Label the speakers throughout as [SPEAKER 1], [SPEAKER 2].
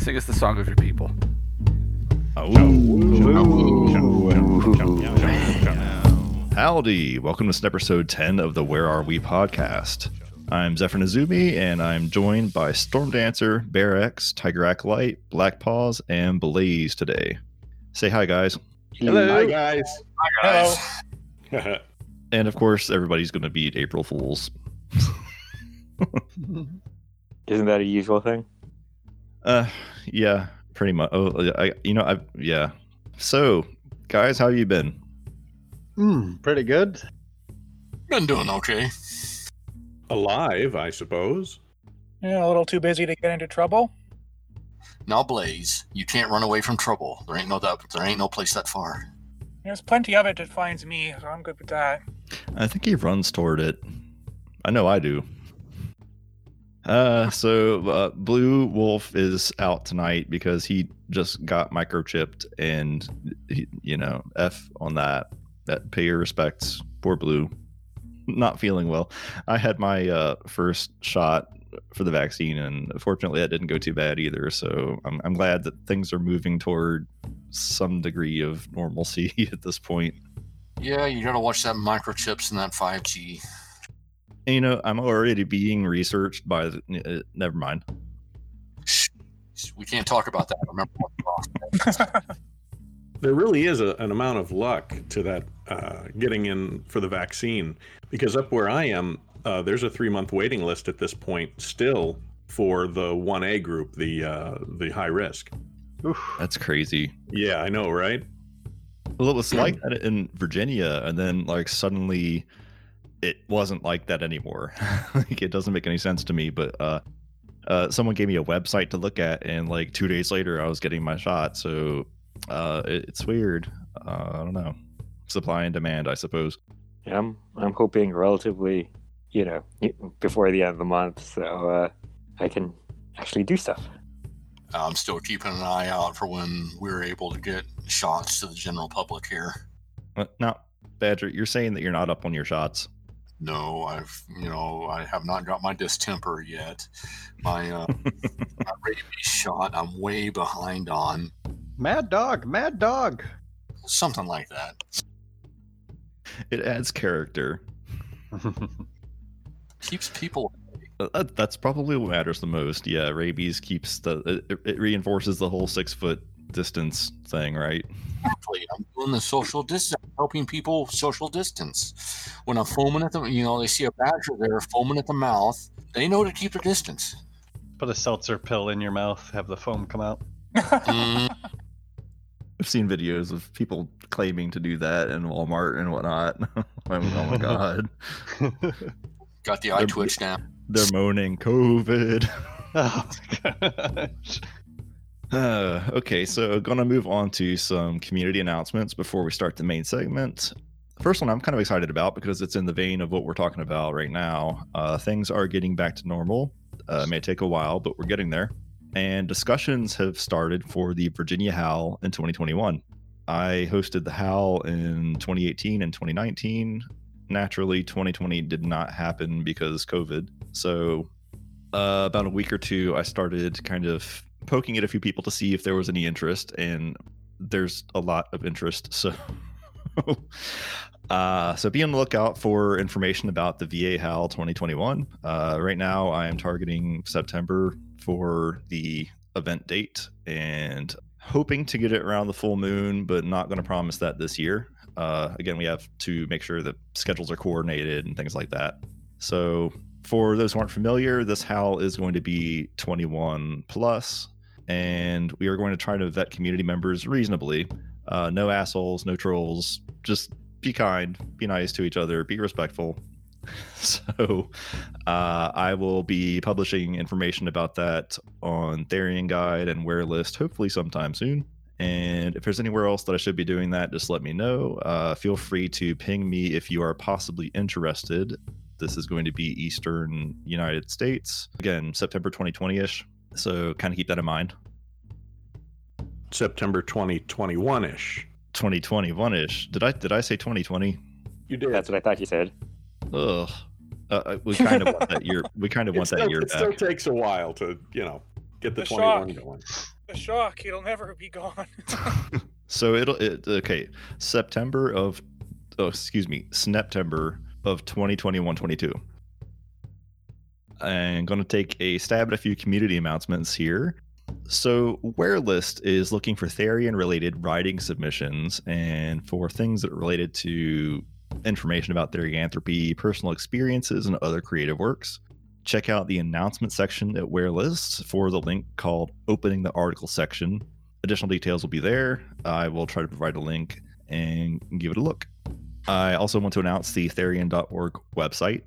[SPEAKER 1] Sing us the song of your people.
[SPEAKER 2] Howdy, welcome to episode 10 of the Where Are We podcast. I'm Zephyr Nazumi, and I'm joined by Storm Dancer, Bear X, Tiger Acolyte, Black Paws, and Blaze today. Say hi, guys.
[SPEAKER 3] Hello.
[SPEAKER 4] Hi guys.
[SPEAKER 3] Hello.
[SPEAKER 2] And of course, everybody's going to beat April Fools.
[SPEAKER 5] Isn't that a usual thing?
[SPEAKER 2] Uh, yeah, pretty much. Oh, I, you know, I, yeah. So, guys, how you been?
[SPEAKER 4] Hmm, pretty good.
[SPEAKER 6] Been doing okay.
[SPEAKER 3] Alive, I suppose.
[SPEAKER 7] Yeah, a little too busy to get into trouble.
[SPEAKER 6] Now, Blaze, you can't run away from trouble. There ain't no that. There ain't no place that far.
[SPEAKER 7] There's plenty of it that finds me, so I'm good with that.
[SPEAKER 2] I think he runs toward it. I know I do. Uh, so uh, Blue Wolf is out tonight because he just got microchipped, and he, you know, f on that. That pay your respects, poor Blue. Not feeling well. I had my uh, first shot for the vaccine, and fortunately, that didn't go too bad either. So I'm I'm glad that things are moving toward some degree of normalcy at this point.
[SPEAKER 6] Yeah, you gotta watch that microchips and that 5G.
[SPEAKER 2] And, you know, I'm already being researched by. The, uh, never mind.
[SPEAKER 6] We can't talk about that. Remember what.
[SPEAKER 3] There really is a, an amount of luck to that uh, getting in for the vaccine because up where I am, uh, there's a three month waiting list at this point still for the 1A group, the uh, the high risk.
[SPEAKER 2] That's crazy.
[SPEAKER 3] Yeah, I know, right?
[SPEAKER 2] Well, it was like that in Virginia, and then like suddenly, it wasn't like that anymore. like it doesn't make any sense to me. But uh, uh, someone gave me a website to look at, and like two days later, I was getting my shot. So uh, it, it's weird. Uh, I don't know. Supply and demand, I suppose.
[SPEAKER 5] Yeah, I'm I'm hoping relatively, you know, before the end of the month, so uh, I can actually do stuff.
[SPEAKER 6] I'm still keeping an eye out for when we're able to get shots to the general public here.
[SPEAKER 2] Uh, now, Badger, you're saying that you're not up on your shots.
[SPEAKER 6] No, I've you know I have not got my distemper yet. My uh, my rabies shot I'm way behind on.
[SPEAKER 4] Mad dog, mad dog.
[SPEAKER 6] Something like that.
[SPEAKER 2] it adds character.
[SPEAKER 6] Keeps people.
[SPEAKER 2] Uh, that- that's probably what matters the most. Yeah, rabies keeps the it, it reinforces the whole six foot distance thing, right?
[SPEAKER 6] Exactly. I'm doing the social distance, helping people social distance. When I'm foaming at the, you know, they see a badger there foaming at the mouth. They know to keep their distance.
[SPEAKER 4] Put a seltzer pill in your mouth, have the foam come out.
[SPEAKER 6] Mm,
[SPEAKER 2] I've seen videos of people claiming to do that in Walmart and whatnot. oh my god,
[SPEAKER 6] got the eye twitch now.
[SPEAKER 2] they're moaning COVID.
[SPEAKER 4] oh my gosh.
[SPEAKER 2] Uh, okay, so gonna move on to some community announcements before we start the main segment. First one I'm kind of excited about because it's in the vein of what we're talking about right now. Uh, things are getting back to normal. Uh, may take a while, but we're getting there. And discussions have started for the Virginia Howl in 2021. I hosted the Howl in 2018 and 2019. Naturally, 2020 did not happen because COVID. So, uh, about a week or two, I started kind of poking at a few people to see if there was any interest, and there's a lot of interest. So, uh, so be on the lookout for information about the VA Howl 2021. Uh, right now, I am targeting September for the event date and hoping to get it around the full moon, but not going to promise that this year. Uh, again, we have to make sure that schedules are coordinated and things like that. So, for those who aren't familiar, this Howl is going to be 21 plus, and we are going to try to vet community members reasonably. Uh, no assholes, no trolls. Just be kind, be nice to each other, be respectful. So, uh, I will be publishing information about that on Therian Guide and Werelist, hopefully sometime soon. And if there's anywhere else that I should be doing that, just let me know. Uh, feel free to ping me if you are possibly interested. This is going to be Eastern United States. Again, September 2020 ish. So kind of keep that in mind.
[SPEAKER 3] September 2021 ish.
[SPEAKER 2] 2021 ish. Did I did I say 2020?
[SPEAKER 3] You did.
[SPEAKER 5] That's what I thought you said.
[SPEAKER 2] Ugh. Uh, we kind of want that year. We kind of want
[SPEAKER 3] still,
[SPEAKER 2] that year
[SPEAKER 3] it still takes a while to, you know, get the,
[SPEAKER 7] The
[SPEAKER 3] 21
[SPEAKER 7] shock.
[SPEAKER 3] going.
[SPEAKER 7] A shock. It'll never be gone.
[SPEAKER 2] So it'll it, okay. September of oh excuse me, September of 2021-22. I'm going to take a stab at a few community announcements here. So, Werelist is looking for Therian related writing submissions and for things that are related to information about Therianthropy, personal experiences, and other creative works. Check out the announcement section at Werelist for the link called Opening the Article section. Additional details will be there. I will try to provide a link and give it a look. I also want to announce the Therian.org website.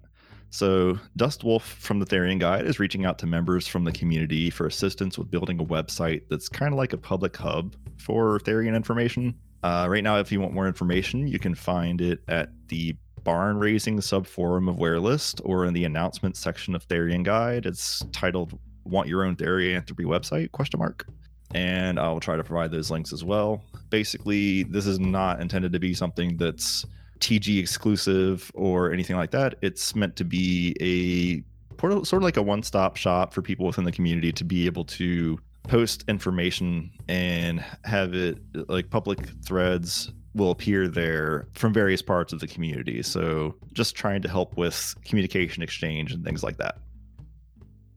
[SPEAKER 2] So, Dust Wolf from the Therian Guide is reaching out to members from the community for assistance with building a website that's kind of like a public hub for Therian information. Uh, right now, if you want more information, you can find it at the barn raising subforum of Werelist or in the announcement section of Therian Guide. It's titled "Want Your Own Therianthropy Website?" question mark and I'll try to provide those links as well. Basically, this is not intended to be something that's TG exclusive or anything like that. It's meant to be a sort of like a one-stop shop for people within the community to be able to post information and have it like public threads will appear there from various parts of the community. So just trying to help with communication exchange and things like that.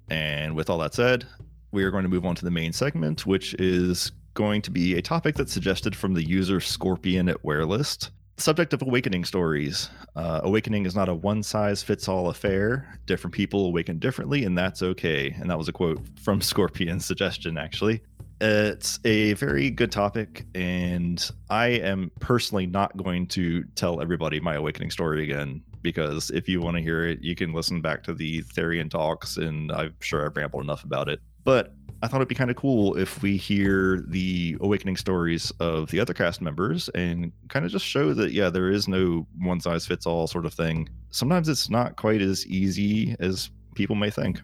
[SPEAKER 2] And with all that said, we are going to move on to the main segment, which is going to be a topic that's suggested from the user Scorpion at Werelist. Subject of awakening stories. Uh, awakening is not a one size fits all affair. Different people awaken differently, and that's okay. And that was a quote from Scorpion's suggestion, actually. It's a very good topic, and I am personally not going to tell everybody my awakening story again because if you want to hear it, you can listen back to the Therian talks, and I'm sure I've rambled enough about it. But I thought it'd be kind of cool if we hear the awakening stories of the other cast members and kind of just show that, yeah, there is no one size fits all sort of thing. Sometimes it's not quite as easy as people may think.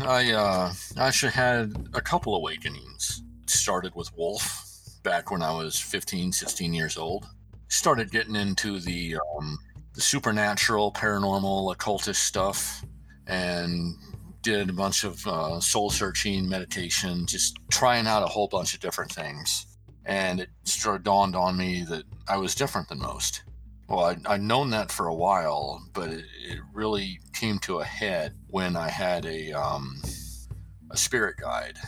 [SPEAKER 6] I uh, actually had a couple awakenings. Started with Wolf back when I was 15, 16 years old. Started getting into the um, the supernatural, paranormal, occultist stuff, and did a bunch of uh, soul searching, meditation, just trying out a whole bunch of different things. And it sort of dawned on me that I was different than most. Well, I'd, I'd known that for a while, but it, it really came to a head when I had a um, a spirit guide,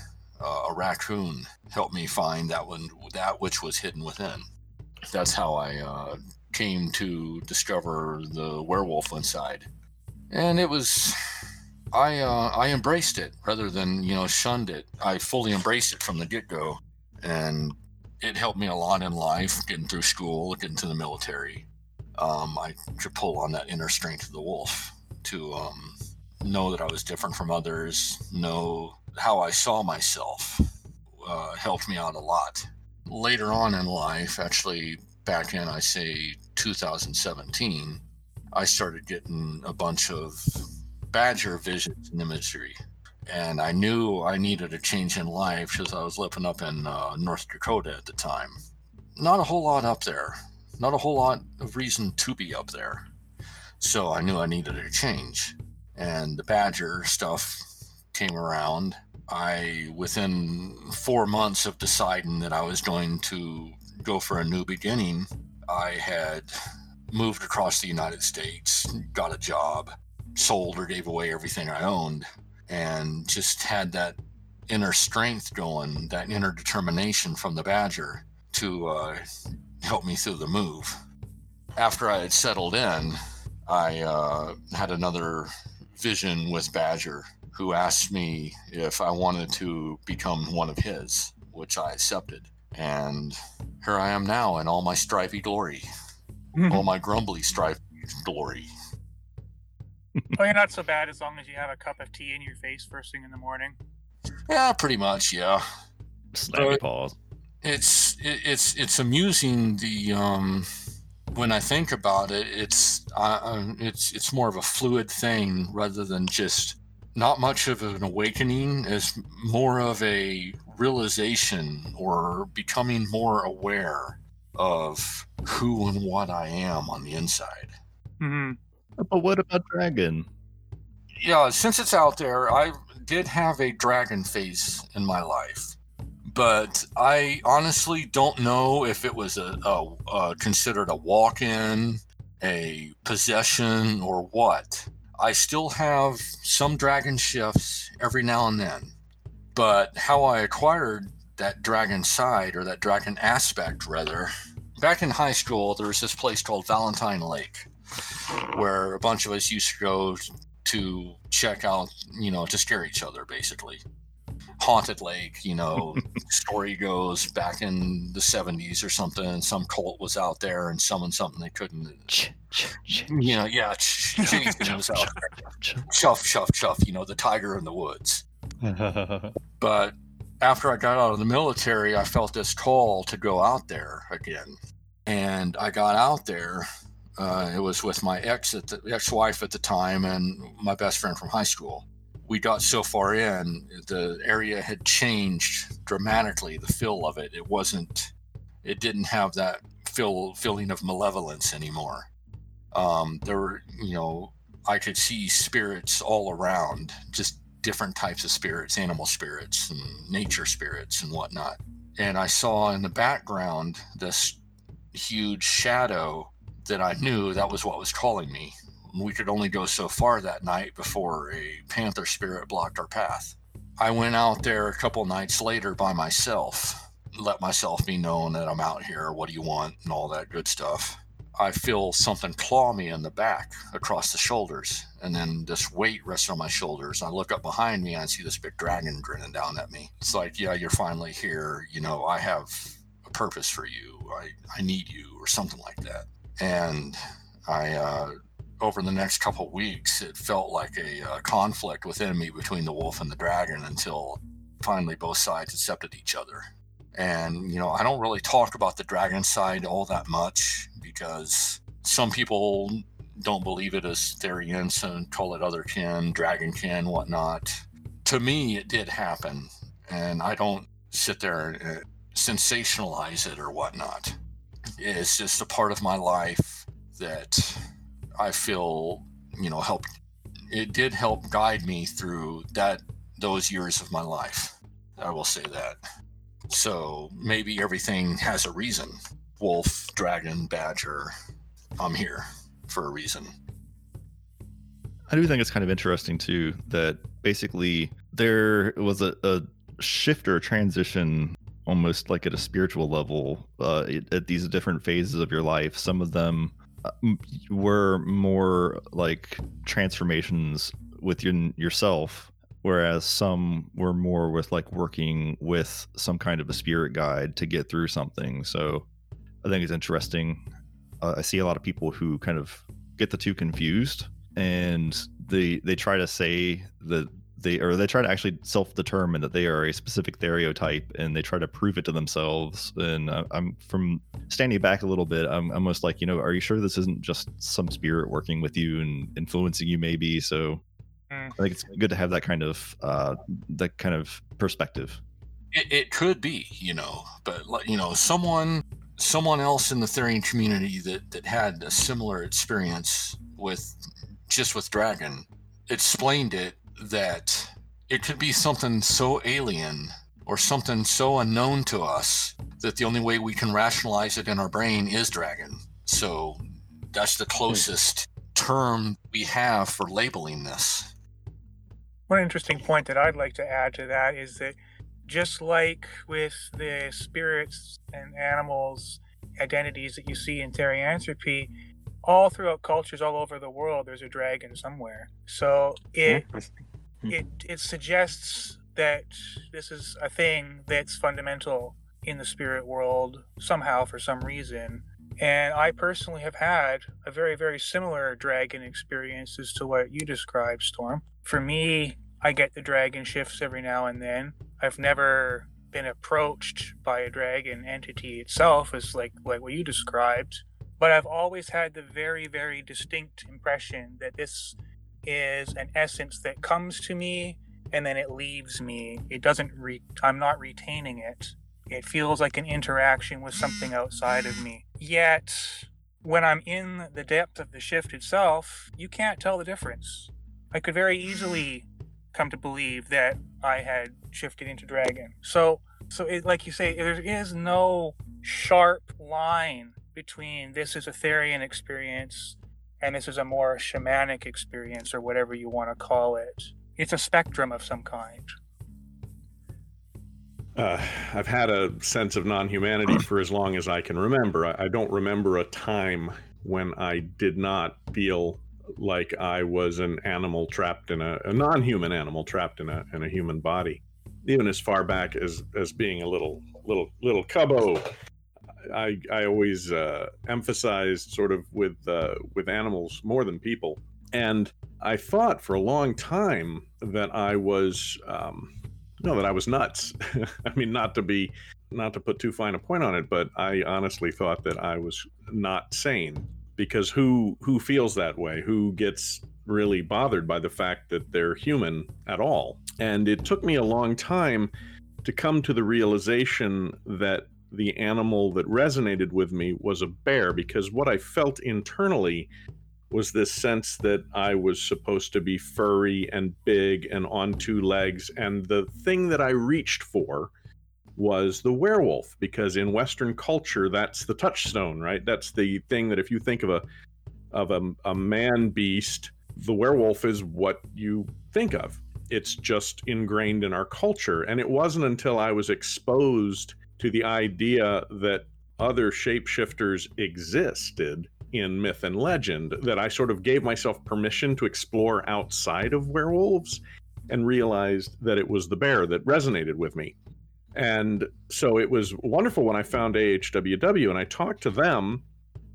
[SPEAKER 6] uh, a raccoon, help me find that one, that which was hidden within. That's how I uh, came to discover the werewolf inside, and it was I uh, I embraced it rather than you know shunned it. I fully embraced it from the get go, and it helped me a lot in life, getting through school, getting to the military. Um, I could pull on that inner strength of the wolf to um, know that I was different from others, know how I saw myself. Uh, helped me out a lot. Later on in life, actually back in I say 2017, I started getting a bunch of Badger visions and imagery. And I knew I needed a change in life because I was living up in uh, North Dakota at the time. Not a whole lot up there, not a whole lot of reason to be up there. So I knew I needed a change. And the Badger stuff came around. I, within four months of deciding that I was going to go for a new beginning, I had moved across the United States, got a job, sold or gave away everything I owned and just had that inner strength going, that inner determination from the Badger to uh, help me through the move. After I had settled in, I uh, had another vision with Badger who asked me if I wanted to become one of his, which I accepted. And here I am now in all my stripy glory, all my grumbly stripy glory.
[SPEAKER 7] oh, you're not so bad as long as you have a cup of tea in your face first thing in the morning.
[SPEAKER 6] Yeah, pretty much. Yeah.
[SPEAKER 2] Snappy paws.
[SPEAKER 6] It's it, it's it's amusing. The um, when I think about it, it's uh, it's it's more of a fluid thing rather than just not much of an awakening. Is more of a realization or becoming more aware of who and what I am on the inside.
[SPEAKER 7] Mm-hmm.
[SPEAKER 2] But what about Dragon?
[SPEAKER 6] Yeah, since it's out there, I did have a dragon phase in my life, but I honestly don't know if it was a, a, a considered a walk-in, a possession, or what. I still have some dragon shifts every now and then, but how I acquired that dragon side or that dragon aspect rather back in high school there was this place called valentine lake where a bunch of us used to go to check out you know to scare each other basically haunted lake you know story goes back in the 70s or something some cult was out there and summoned something they couldn't you know yeah jason was out there chuff chuff chuff you know the tiger in the woods but after I got out of the military, I felt this call to go out there again. And I got out there. Uh, it was with my ex at the, ex-wife at the time and my best friend from high school. We got so far in, the area had changed dramatically. The feel of it, it wasn't, it didn't have that feel feeling of malevolence anymore. Um, there were, you know, I could see spirits all around, just different types of spirits, animal spirits and nature spirits and whatnot. And I saw in the background this huge shadow that I knew that was what was calling me. We could only go so far that night before a panther spirit blocked our path. I went out there a couple nights later by myself, let myself be known that I'm out here, what do you want, and all that good stuff. I feel something claw me in the back across the shoulders, and then this weight rests on my shoulders. I look up behind me and I see this big dragon grinning down at me. It's like, yeah, you're finally here. You know, I have a purpose for you. I, I need you, or something like that. And I, uh, over the next couple weeks, it felt like a uh, conflict within me between the wolf and the dragon until finally both sides accepted each other. And, you know, I don't really talk about the dragon side all that much because some people don't believe it as Therians and call it otherkin, dragonkin, whatnot. To me, it did happen, and I don't sit there and uh, sensationalize it or whatnot. It's just a part of my life that I feel, you know, helped. It did help guide me through that those years of my life. I will say that. So maybe everything has a reason wolf, dragon, badger. I'm here for a reason.
[SPEAKER 2] I do think it's kind of interesting too that basically there was a, a shift or a transition almost like at a spiritual level uh, at these different phases of your life. Some of them uh, were more like transformations within yourself whereas some were more with like working with some kind of a spirit guide to get through something so I think it's interesting. Uh, I see a lot of people who kind of get the two confused, and they they try to say that they or they try to actually self-determine that they are a specific stereotype, and they try to prove it to themselves. And uh, I'm from standing back a little bit. I'm almost like, you know, are you sure this isn't just some spirit working with you and influencing you, maybe? So mm. I think it's good to have that kind of uh, that kind of perspective.
[SPEAKER 6] It, it could be, you know, but you know, someone someone else in the Therian community that that had a similar experience with just with Dragon explained it that it could be something so alien or something so unknown to us that the only way we can rationalize it in our brain is Dragon. So that's the closest term we have for labeling this.
[SPEAKER 7] One interesting point that I'd like to add to that is that just like with the spirits and animals identities that you see in therianthropy, all throughout cultures all over the world, there's a dragon somewhere. So it hmm. Mm-hmm. it it suggests that this is a thing that's fundamental in the spirit world somehow for some reason. And I personally have had a very, very similar dragon experience as to what you described, Storm. For me, I get the dragon shifts every now and then. I've never been approached by a dragon entity itself as like like what you described, but I've always had the very very distinct impression that this is an essence that comes to me and then it leaves me. It doesn't re- I'm not retaining it. It feels like an interaction with something outside of me. Yet when I'm in the depth of the shift itself, you can't tell the difference. I could very easily come to believe that I had shifted into dragon. So, so it, like you say, there is no sharp line between this is a Therian experience and this is a more shamanic experience or whatever you want to call it. It's a spectrum of some kind.
[SPEAKER 3] Uh, I've had a sense of non-humanity for as long as I can remember. I, I don't remember a time when I did not feel like I was an animal trapped in a, a non-human animal trapped in a in a human body. Even as far back as as being a little little little cubbo, I I always uh, emphasized sort of with uh, with animals more than people, and I thought for a long time that I was um, no that I was nuts. I mean, not to be not to put too fine a point on it, but I honestly thought that I was not sane because who who feels that way? Who gets really bothered by the fact that they're human at all? And it took me a long time to come to the realization that the animal that resonated with me was a bear because what i felt internally was this sense that i was supposed to be furry and big and on two legs and the thing that i reached for was the werewolf because in western culture that's the touchstone right? That's the thing that if you think of a of a, a man beast the werewolf is what you think of. It's just ingrained in our culture and it wasn't until i was exposed to the idea that other shapeshifters existed in myth and legend that i sort of gave myself permission to explore outside of werewolves and realized that it was the bear that resonated with me and so it was wonderful when I found AHWW and I talked to them,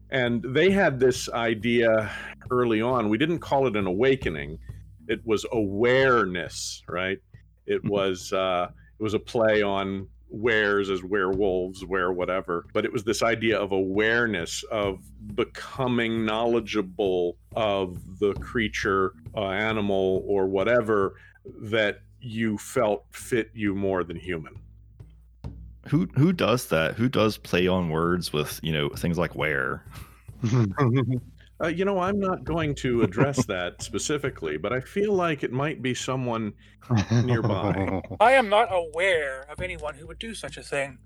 [SPEAKER 3] and they had this idea early on. We didn't call it an awakening; it was awareness, right? It
[SPEAKER 2] Mhm.
[SPEAKER 3] was uh, it was a play on wares as werewolves, where whatever. But it was this idea of awareness of becoming knowledgeable of the creature, uh, animal, or whatever that you felt fit you more than human.
[SPEAKER 2] Who who does that? Who does play on words with you know things like where?
[SPEAKER 3] Uh, you know, I'm not going to address that specifically, but I feel like it might be someone. Nearby.
[SPEAKER 7] I am not aware of anyone who would do such a thing.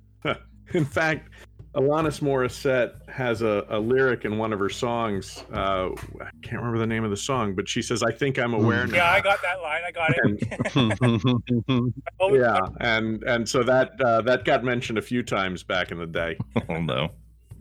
[SPEAKER 3] In fact, Alanis Morissette has a, a lyric in one of her songs. Uh, I can't remember the name of the song, but she says, "I think I'm aware now."
[SPEAKER 7] Yeah, I got that line. I got it. Oh,
[SPEAKER 3] yeah, and and so that uh, that got mentioned a few times back in the day.
[SPEAKER 2] Oh no.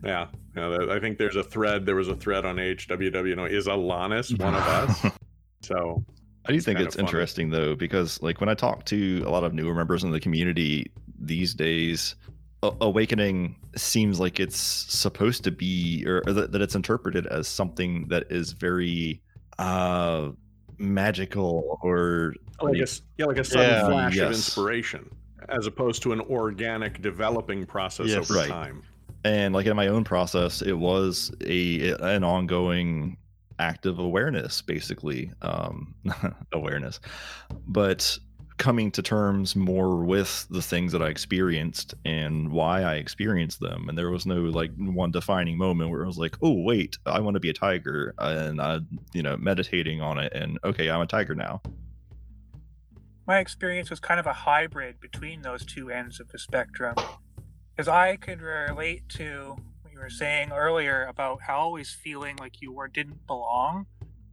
[SPEAKER 3] Yeah, yeah. I think there's a thread. There was a thread on HWW. You know, is Alanis one of us? So
[SPEAKER 2] I do think it's interesting though, because like when I talk to a lot of newer members in the community these days, a- awakening seems like it's supposed to be, or, or that, that it's interpreted as something that is very uh magical or
[SPEAKER 3] like a yeah, like a sudden
[SPEAKER 4] Yeah.
[SPEAKER 3] flash of inspiration, as opposed to an organic developing process
[SPEAKER 4] Yes.
[SPEAKER 3] over
[SPEAKER 2] Right.
[SPEAKER 3] time.
[SPEAKER 2] And like in my own process it was a an ongoing active awareness basically um awareness. But coming to terms more with the things that i experienced and why i experienced them. And there was no like one defining moment where i was like oh wait i want to be a tiger and i you know meditating on it and okay i'm a tiger now.
[SPEAKER 7] My experience was kind of a hybrid between those two ends of the spectrum. Because I could relate to what you were saying earlier about always feeling like you were didn't belong,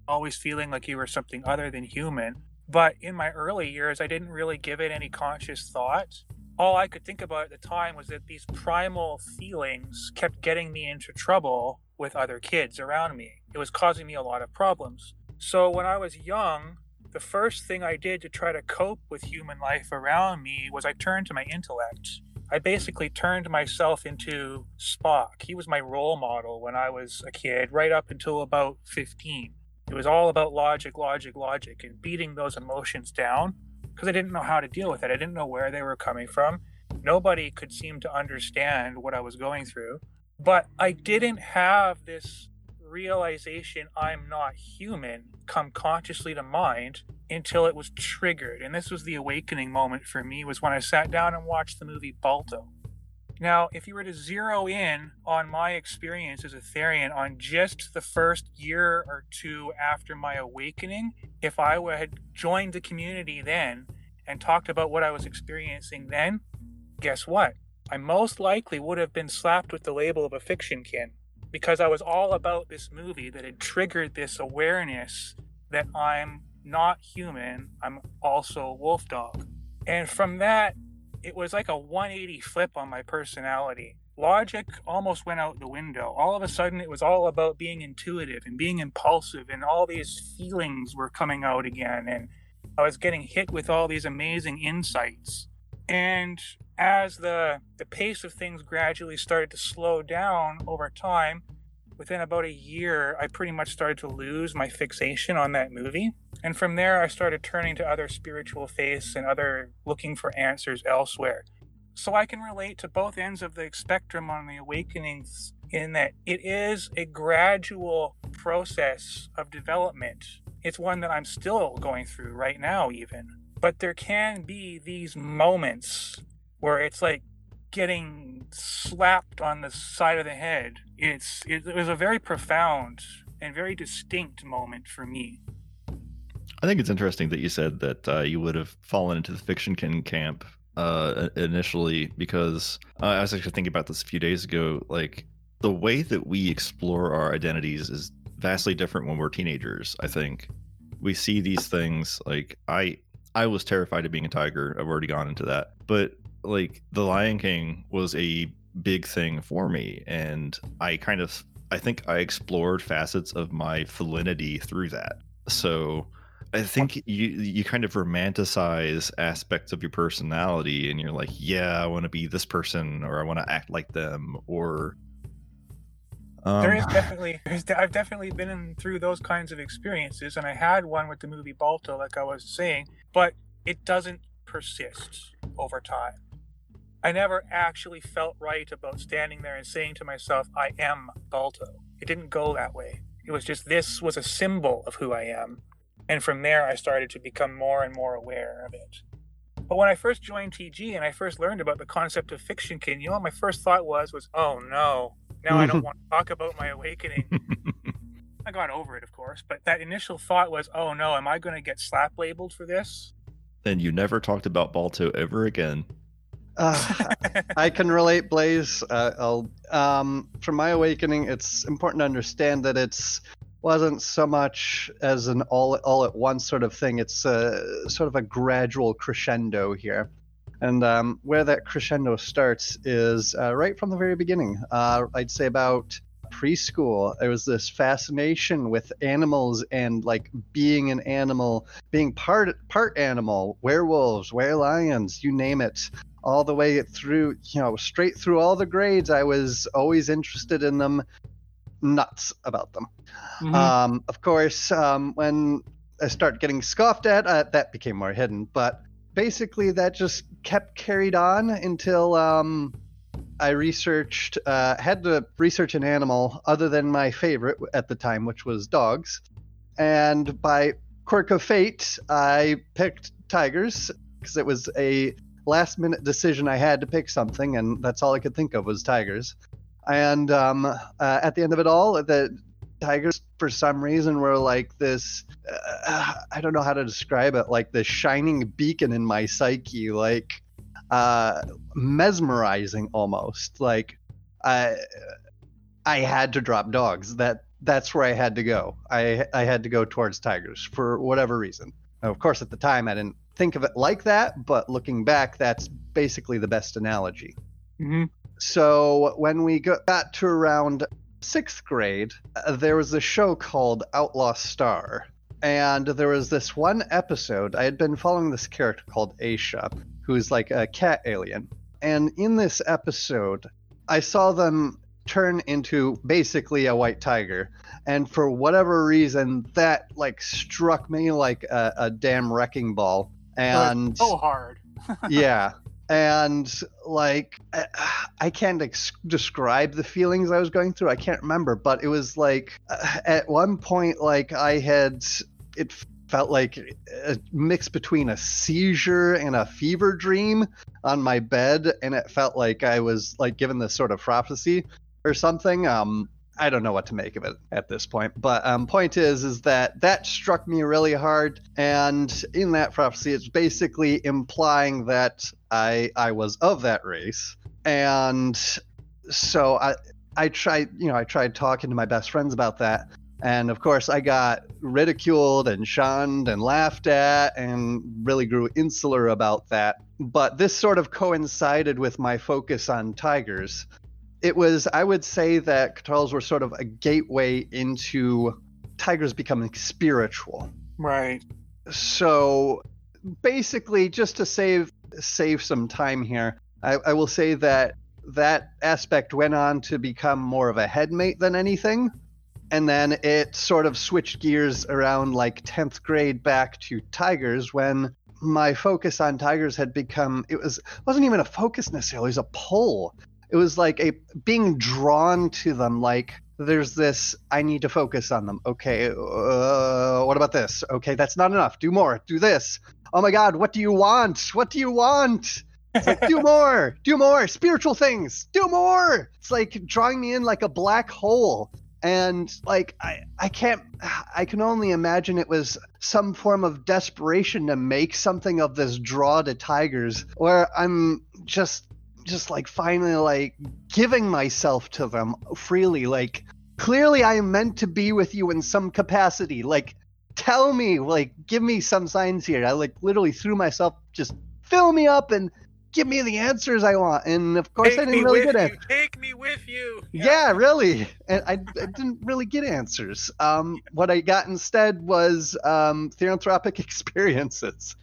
[SPEAKER 7] always feeling like you were something other than human. But in my early years, I didn't really give it any conscious thought. All I could think about at the time was that these primal feelings kept getting me into trouble with other kids around me. It was causing me a lot of problems. So when I was young, the first thing I did to try to cope with human life around me was I turned to my intellect. I basically turned myself into Spock. He was my role model when I was a kid, right up until about 15. It was all about logic, logic, logic, and beating those emotions down because I didn't know how to deal with it. I didn't know where they were coming from. Nobody could seem to understand what I was going through. But I didn't have this realization I'm not human come consciously to mind until it was triggered. And this was the awakening moment for me was when I sat down and watched the movie Balto. Now, if you were to zero in on my experience as a Therian on just the first year or two after my awakening, if I had joined the community then and talked about what I was experiencing then, guess what? I most likely would have been slapped with the label of a fiction kin because I was all about this movie that had triggered this awareness that I'm not human, I'm also a wolf dog. And from that, it was like a 180 flip on my personality. Logic almost went out the window. All of a sudden, it was all about being intuitive and being impulsive, and all these feelings were coming out again. And I was getting hit with all these amazing insights. And as the, the pace of things gradually started to slow down over time, within about a year, I pretty much started to lose my fixation on that movie. And from there, I started turning to other spiritual faiths and other looking for answers elsewhere. So I can relate to both ends of the spectrum on the awakenings in that it is a gradual process of development. It's one that I'm still going through right now, even. But there can be these moments where it's like getting slapped on the side of the head. It's it, it was a very profound and very distinct moment for me.
[SPEAKER 2] I think it's interesting that you said that uh, you would have fallen into the fiction camp uh, initially because uh, I was actually thinking about this a few days ago. Like the way that we explore our identities is vastly different when we're teenagers. I think we see these things like I I was terrified of being a tiger. I've already gone into that, but like the Lion King was a big thing for me, and I kind of I think I explored facets of my felinity through that. So I think you you kind of romanticize aspects of your personality, and you're like, yeah, I want to be this person, or I want to act like them, or um,
[SPEAKER 7] there is definitely there's de- I've definitely been in, through those kinds of experiences, and I had one with the movie Balto, like I was saying, but it doesn't persist over time. I never actually felt right about standing there and saying to myself, I am Balto. It didn't go that way. It was just this was a symbol of who I am. And from there, I started to become more and more aware of it. But when I first joined TG and I first learned about the concept of fiction kin, you know what my first thought was was, oh no, now I don't want to talk about my awakening. I got over it, of course, but that initial thought was, oh no, am I going to get slap labeled for this?
[SPEAKER 2] and you never talked about Balto ever again.
[SPEAKER 1] Uh, I can relate, Blaze. Uh, um, from my awakening, it's important to understand that it's wasn't so much as an all all at once sort of thing. It's a, sort of a gradual crescendo here, and um, where that crescendo starts is uh, right from the very beginning. Uh, I'd say about preschool there was this fascination with animals and like being an animal being part part animal werewolves were lions you name it all the way through you know straight through all the grades i was always interested in them nuts about them
[SPEAKER 7] Mhm.
[SPEAKER 1] um, of course um, when i start getting scoffed at uh, that became more hidden but basically that just kept carried on until um, I researched, uh, had to research an animal other than my favorite at the time, which was dogs. And by quirk of fate, I picked tigers because it was a last minute decision I had to pick something, and that's all I could think of was tigers. And um, uh, at the end of it all, the tigers, for some reason, were like this uh, I don't know how to describe it, like this shining beacon in my psyche, like uh, mesmerizing almost. Like I, I had to drop dogs. That that's where I had to go. I I had to go towards tigers for whatever reason. Now, of course, at the time I didn't think of it like that, but looking back, that's basically the best analogy.
[SPEAKER 7] Mhm.
[SPEAKER 1] So when we got, got to around sixth grade, uh, there was a show called Outlaw Star. And there was this one episode, I had been following this character called Aisha, who's like a cat alien. And in this episode, I saw them turn into basically a white tiger. And for whatever reason, that like struck me like a, a damn wrecking ball. And
[SPEAKER 7] so hard.
[SPEAKER 1] yeah and like I- i can't ex- describe the feelings i was going through i can't remember but it was like uh, at one point like i had it felt like a mix between a seizure and a fever dream on my bed, and it felt like I was like given this sort of prophecy or something. Um, I don't know what to make of it at this point. But um, point is, is that that struck me really hard, and in that prophecy, it's basically implying that I I was of that race, and so I I tried you know I tried talking to my best friends about that, and of course I got ridiculed and shunned and laughed at, and really grew insular about that. But this sort of coincided with my focus on tigers it was i would say that Ctarls were sort of a gateway into tigers becoming spiritual.
[SPEAKER 7] Right.
[SPEAKER 1] so basically just to save save some time here I, I will say that that aspect went on to become more of a headmate than anything. And then it sort of switched gears around like 10th grade back to tigers when my focus on tigers had become it was wasn't even a focus necessarily it was a pull it was like a being drawn to them like there's this i need to focus on them. Okay uh, what about this? Okay that's not enough. Do more. Do this. Oh my god what do you want? What do you want? It's like do more. Do more. Spiritual things. Do more. It's like drawing me in like a black hole. And like i i can't i can only imagine it was some form of desperation to make something of this draw to tigers where i'm just just like finally like giving myself to them freely like clearly i am meant to be with you in some capacity like tell me like give me some signs here i like literally threw myself just fill me up and give me the answers i want and of course i
[SPEAKER 7] Take me
[SPEAKER 1] didn't really get it
[SPEAKER 7] Take me with you.
[SPEAKER 1] yeah, really. And I, I didn't really get answers. Um, what I got instead was um, therianthropic experiences.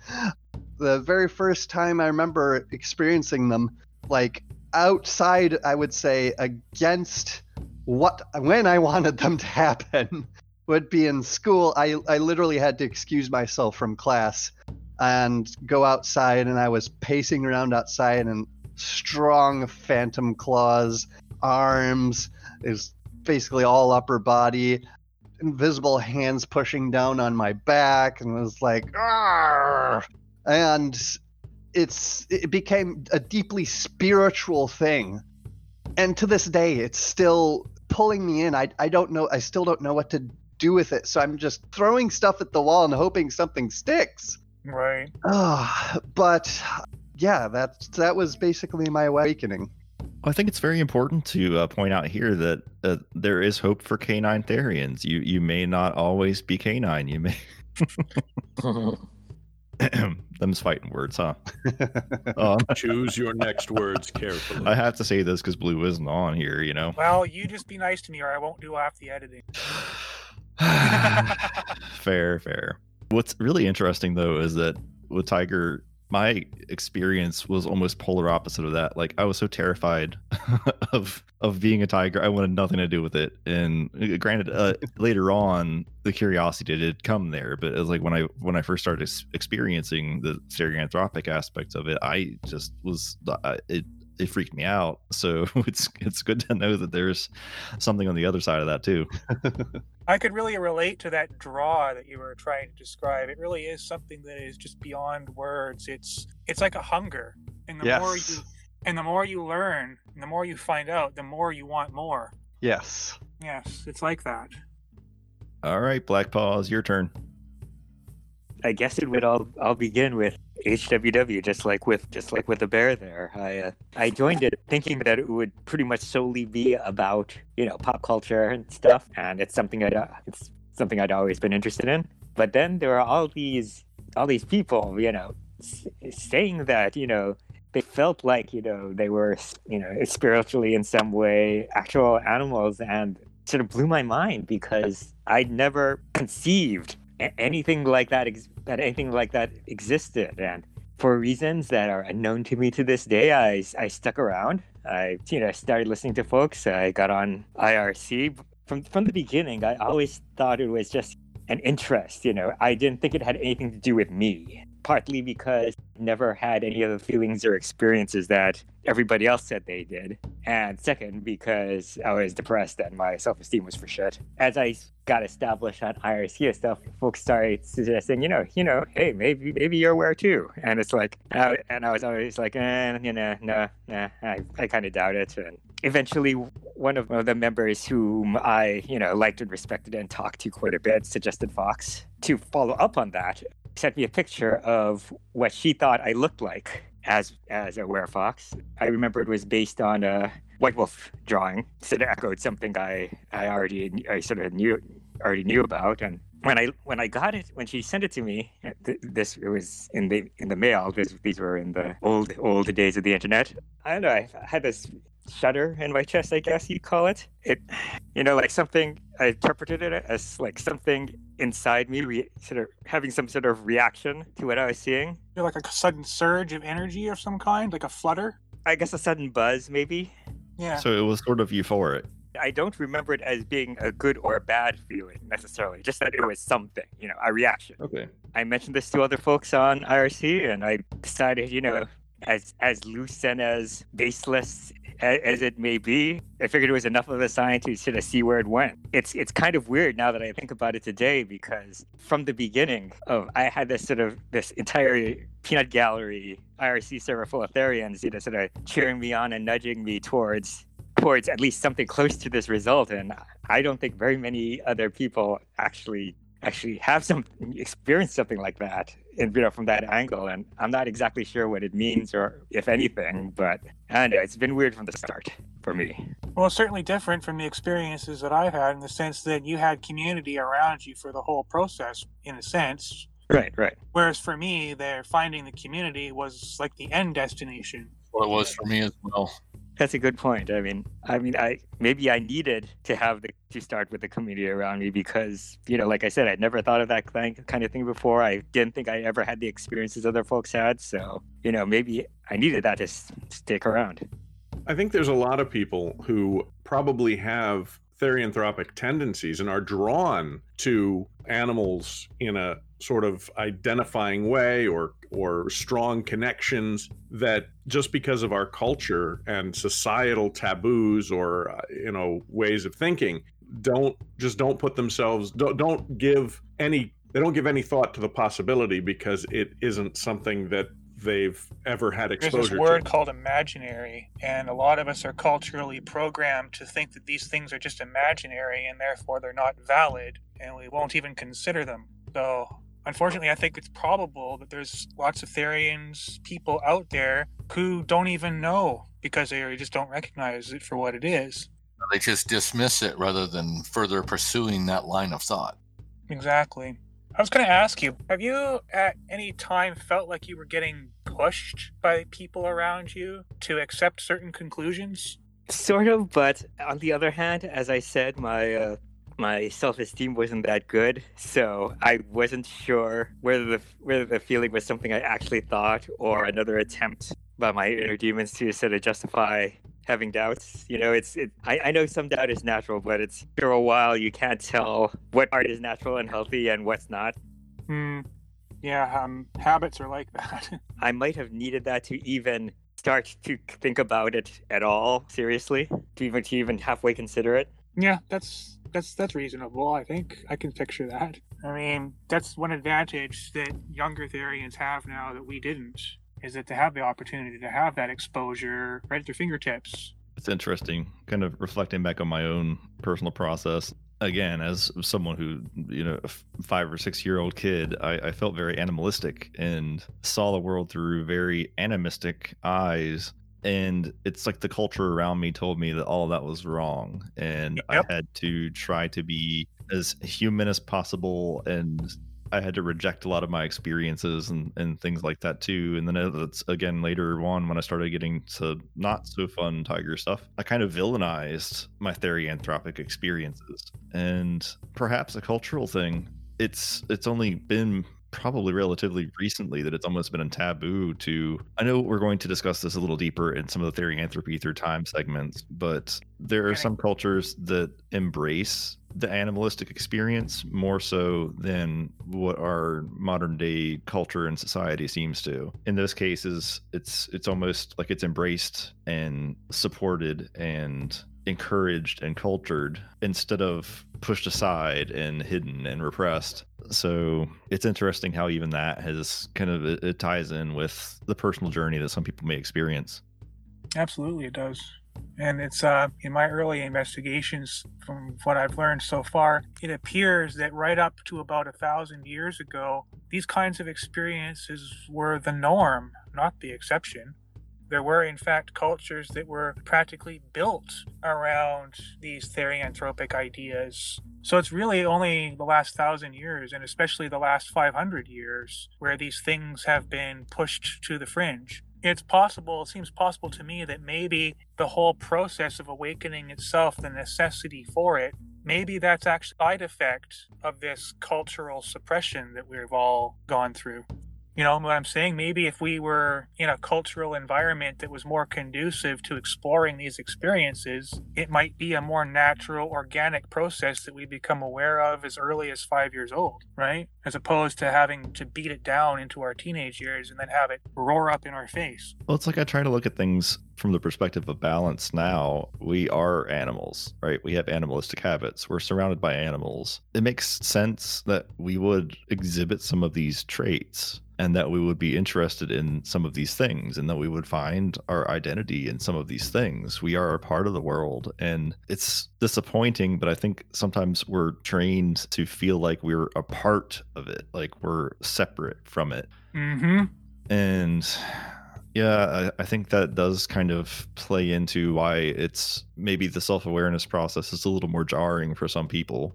[SPEAKER 1] The very first time I remember experiencing them, like outside, I would say, against what when I wanted them to happen, would be in school. I, I literally had to excuse myself from class and go outside, and I was pacing around outside and strong phantom claws arms, is basically all upper body, invisible hands pushing down on my back, and was like, "Arr!" and it's it became a deeply spiritual thing, and to this day, it's still pulling me in. I I don't know. I still don't know what to do with it, so I'm just throwing stuff at the wall and hoping something sticks.
[SPEAKER 7] Right.
[SPEAKER 1] Ah, but yeah, that that was basically my awakening.
[SPEAKER 2] I think it's very important to uh, point out here that uh, there is hope for canine Therians. You you may not always be canine. You may them's fighting words, huh? um,
[SPEAKER 3] Choose your next words carefully.
[SPEAKER 2] I have to say this because Blue isn't on here. You know.
[SPEAKER 7] Well, you just be nice to me, or I won't do half the editing.
[SPEAKER 2] fair, fair. What's really interesting though is that with Tiger, my experience was almost polar opposite of that. Like I was so terrified of of being a tiger, I wanted nothing to do with it. And uh, granted, uh, later on, the curiosity did come there, but it was like when I when I first started experiencing the therianthropic aspects of it, I just was uh, it it freaked me out. So it's it's good to know that there's something on the other side of that too.
[SPEAKER 7] I could really relate to that draw that you were trying to describe. It really is something that is just beyond words. It's it's like a hunger, and the more you and the more you learn, and the more you find out, the more you want more.
[SPEAKER 1] Yes.
[SPEAKER 7] Yes, it's like that.
[SPEAKER 2] All right, Black Paws, your turn.
[SPEAKER 5] I guess it would all I'll begin with HWW, just like with just like with the bear there. I uh, I joined it thinking that it would pretty much solely be about you know pop culture and stuff, and it's something I would it's something I'd always been interested in. But then there are all these all these people, you know, s- saying that you know they felt like you know they were you know spiritually in some way actual animals, and sort of blew my mind because I'd never conceived anything like that ex- that anything like that existed. And for reasons that are unknown to me to this day I, I stuck around. I you know started listening to folks. I got on irc from from the beginning. I always thought it was just an interest you know. I didn't think it had anything to do with me partly because never had any of the feelings or experiences that everybody else said they did. And second, because I was depressed and my self esteem was for shit. As I got established on IRC stuff, folks started suggesting, you know, you know, hey, maybe maybe you're aware too. And it's like, uh, and I was always like, eh, you know, no, nah, I, I kind of doubt it. And eventually, one of the members whom I, you know, liked and respected and talked to quite a bit suggested Fox. To follow up on that, sent me a picture of what she thought I looked like as as a werefox. I remember it was based on a White Wolf drawing, so it echoed something I I already I sort of knew already knew about. And when I when I got it, when she sent it to me, th- this it was in the in the mail. This, these were in the old old days of the internet. I don't know. I had this shudder in my chest, I guess you'd call it. It, you know, like something. I interpreted it as like something inside me, re- sort of having some sort of reaction to what I was seeing.
[SPEAKER 7] Feel like a sudden surge of energy of some kind, like a flutter.
[SPEAKER 5] I guess a sudden buzz, maybe.
[SPEAKER 7] Yeah.
[SPEAKER 2] So it was sort of euphoric.
[SPEAKER 5] I don't remember it as being a good or a bad feeling necessarily, just that it was something, you know, a reaction.
[SPEAKER 2] Okay.
[SPEAKER 5] I mentioned this to other folks on IRC, and I decided, you know, as as loose and as baseless as it may be, I figured it was enough of a sign to sort of see where it went. It's it's kind of weird now that I think about it today because from the beginning of I had this sort of this entire peanut gallery IRC server full of Therians, you know, sort of cheering me on and nudging me towards towards at least something close to this result. And I don't think very many other people actually actually have some experience something like that and you know from that angle. And i'm not exactly sure what it means or if anything but i know it's been weird from the start for me.
[SPEAKER 7] Well certainly different from the experiences that i've had in the sense that you had community around you for the whole process in a sense.
[SPEAKER 5] Right right.
[SPEAKER 7] Whereas for me they're finding the community was like the end destination.
[SPEAKER 6] Well it was for me as well
[SPEAKER 5] that's a good point. I mean, I mean, I maybe I needed to have the to start with the community around me because you know, like I said, I'd never thought of that kind of thing before. I didn't think I ever had the experiences other folks had. So you know, maybe I needed that to stick around.
[SPEAKER 3] I think there's a lot of people who probably have therianthropic tendencies and are drawn to animals in a sort of identifying way or or strong connections that just because of our culture and societal taboos or uh, you know ways of thinking don't just don't put themselves don't, don't give any they don't give any thought to the possibility because it isn't something that they've ever had exposure
[SPEAKER 7] There's this word
[SPEAKER 3] to.
[SPEAKER 7] called imaginary, and a lot of us are culturally programmed to think that these things are just imaginary and therefore they're not valid, and we won't even consider them. So, unfortunately, I think it's probable that there's lots of Therians people out there who don't even know because they just don't recognize it for what it is.
[SPEAKER 6] They just dismiss it rather than further pursuing that line of thought.
[SPEAKER 7] Exactly. I was going to ask you, have you at any time felt like you were getting pushed by people around you to accept certain conclusions?
[SPEAKER 5] Sort of, but on the other hand, as I said, my uh, my self-esteem wasn't that good, so I wasn't sure whether the whether the feeling was something I actually thought or another attempt by my inner demons to sort of justify having doubts. You know, it's it. I, I know some doubt is natural, but it's for a while you can't tell what part is natural and healthy and what's not.
[SPEAKER 7] Hmm. Yeah. Um. Habits are like that.
[SPEAKER 5] I might have needed that to even start to think about it at all seriously, to even to even halfway consider it.
[SPEAKER 7] yeah. That's that's that's reasonable. I think I can picture that. I mean, that's one advantage that younger Therians have now that we didn't. Is that to have the opportunity to have that exposure right at their fingertips.
[SPEAKER 2] It's interesting, kind of reflecting back on my own personal process. Again, as someone who, you know, a five or six year old kid, I, I felt very animalistic and saw the world through very animistic eyes. And it's like the culture around me told me that all that was wrong. And
[SPEAKER 7] Yep.
[SPEAKER 2] I had to try to be as human as possible and I had to reject a lot of my experiences and, and things like that too. And then uh, it's again later on when I started getting to not so fun tiger stuff, I kind of villainized my therianthropic experiences. And perhaps a cultural thing. It's it's only been probably relatively recently that it's almost been a taboo to i know we're going to discuss this a little deeper in some of the therianthropy through time segments but there are
[SPEAKER 7] Okay.
[SPEAKER 2] some cultures that embrace the animalistic experience more so than what our modern day culture and society seems to in those cases it's it's almost like it's embraced and supported and encouraged and cultured instead of pushed aside and hidden and repressed so it's interesting how even that has kind of it, it ties in with the personal journey that some people may experience
[SPEAKER 7] Absolutely, it does. And it's uh, in my early investigations, from what I've learned so far, it appears that right up to about a thousand years ago, these kinds of experiences were the norm, not the exception. There were, in fact, cultures that were practically built around these therianthropic ideas. So it's really only the last thousand years, and especially the last 500 years, where these things have been pushed to the fringe it's possible, it seems possible to me that maybe the whole process of awakening itself, the necessity for it, maybe that's actually a side effect of this cultural suppression that we've all gone through. You know what I'm saying? Maybe if we were in a cultural environment that was more conducive to exploring these experiences, it might be a more natural, organic process that we become aware of as early as five years old, right? As opposed to having to beat it down into our teenage years and then have it roar up in our face.
[SPEAKER 2] Well, it's like I try to look at things from the perspective of balance now. We are animals, right? We have animalistic habits. We're surrounded by animals. It makes sense that we would exhibit some of these traits and that we would be interested in some of these things and that we would find our identity in some of these things. We are a part of the world and it's disappointing, but I think sometimes we're trained to feel like we're a part of it, like we're separate from it
[SPEAKER 7] Mm-hmm.
[SPEAKER 2] and yeah I, I think that does kind of play into why it's maybe the self-awareness process is a little more jarring for some people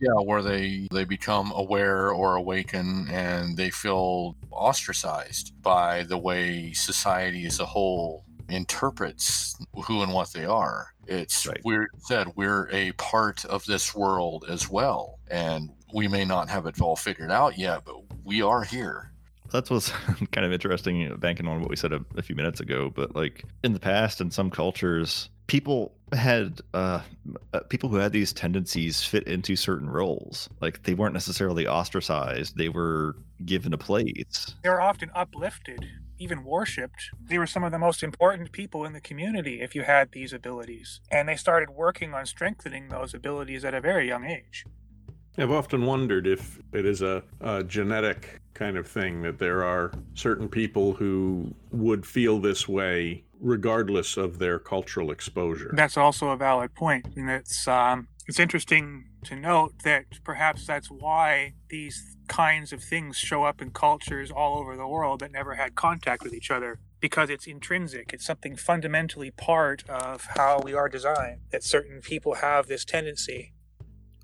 [SPEAKER 6] Yeah, where they they become aware or awaken and they feel ostracized by the way society as a whole interprets who and what they are. It's
[SPEAKER 2] Right.
[SPEAKER 6] we're said we're a part of this world as well, and we may not have it all figured out yet, but we are here.
[SPEAKER 2] that's what's kind of interesting you know, banking on what we said a, a few minutes ago but like in the past in some cultures people had uh, uh people who had these tendencies fit into certain roles like they weren't necessarily ostracized they were given a place
[SPEAKER 7] They were often uplifted, even worshipped. They were some of the most important people in the community if you had these abilities. And they started working on strengthening those abilities at a very young age.
[SPEAKER 3] I've often wondered if it is a, a genetic kind of thing that there are certain people who would feel this way regardless of their cultural exposure.
[SPEAKER 7] That's also a valid point, and it's um, it's interesting to note that perhaps that's why these kinds of things show up in cultures all over the world that never had contact with each other because it's intrinsic. It's something fundamentally part of how we are designed. That certain people have this tendency.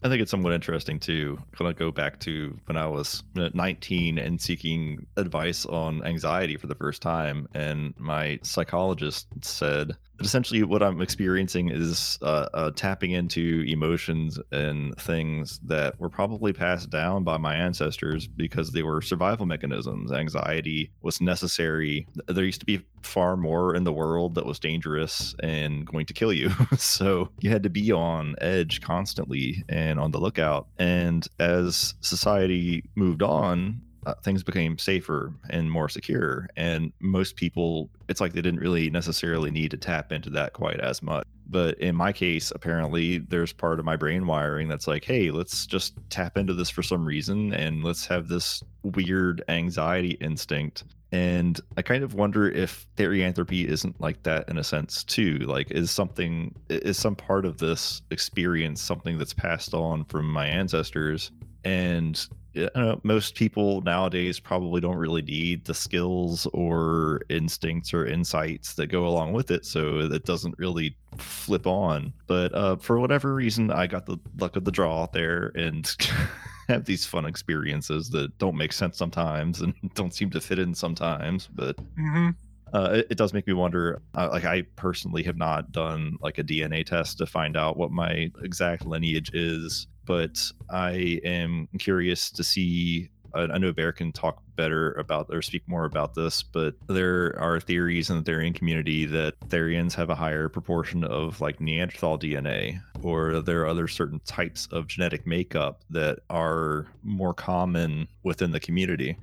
[SPEAKER 2] I think it's somewhat interesting too. kind of go back to when I was uh, 19 and seeking advice on anxiety for the first time, and my psychologist said that essentially what I'm experiencing is uh, uh, tapping into emotions and things that were probably passed down by my ancestors because they were survival mechanisms. Anxiety was necessary. There used to be far more in the world that was dangerous and going to kill you, so you had to be on edge constantly and on the lookout. And as society moved on, uh, things became safer and more secure. And most people, it's like they didn't really necessarily need to tap into that quite as much. But in my case, apparently, there's part of my brain wiring that's like, hey, let's just tap into this for some reason and let's have this weird anxiety instinct. And I kind of wonder if therianthropy isn't like that in a sense too. Like, is something, is some part of this experience something that's passed on from my ancestors? And know, most people nowadays probably don't really need the skills or instincts or insights that go along with it. So it doesn't really flip on. But uh, for whatever reason, I got the luck of the draw out there and have these fun experiences that don't make sense sometimes and don't seem to fit in sometimes. But
[SPEAKER 7] hmm
[SPEAKER 2] uh, it, it does make me wonder. Uh, like I personally have not done like a DNA test to find out what my exact lineage is, but I am curious to see I, know Bear can talk better about or speak more about this, but there are theories in the Therian community that Therians have a higher proportion of like Neanderthal DNA, or there are other certain types of genetic makeup that are more common within the community.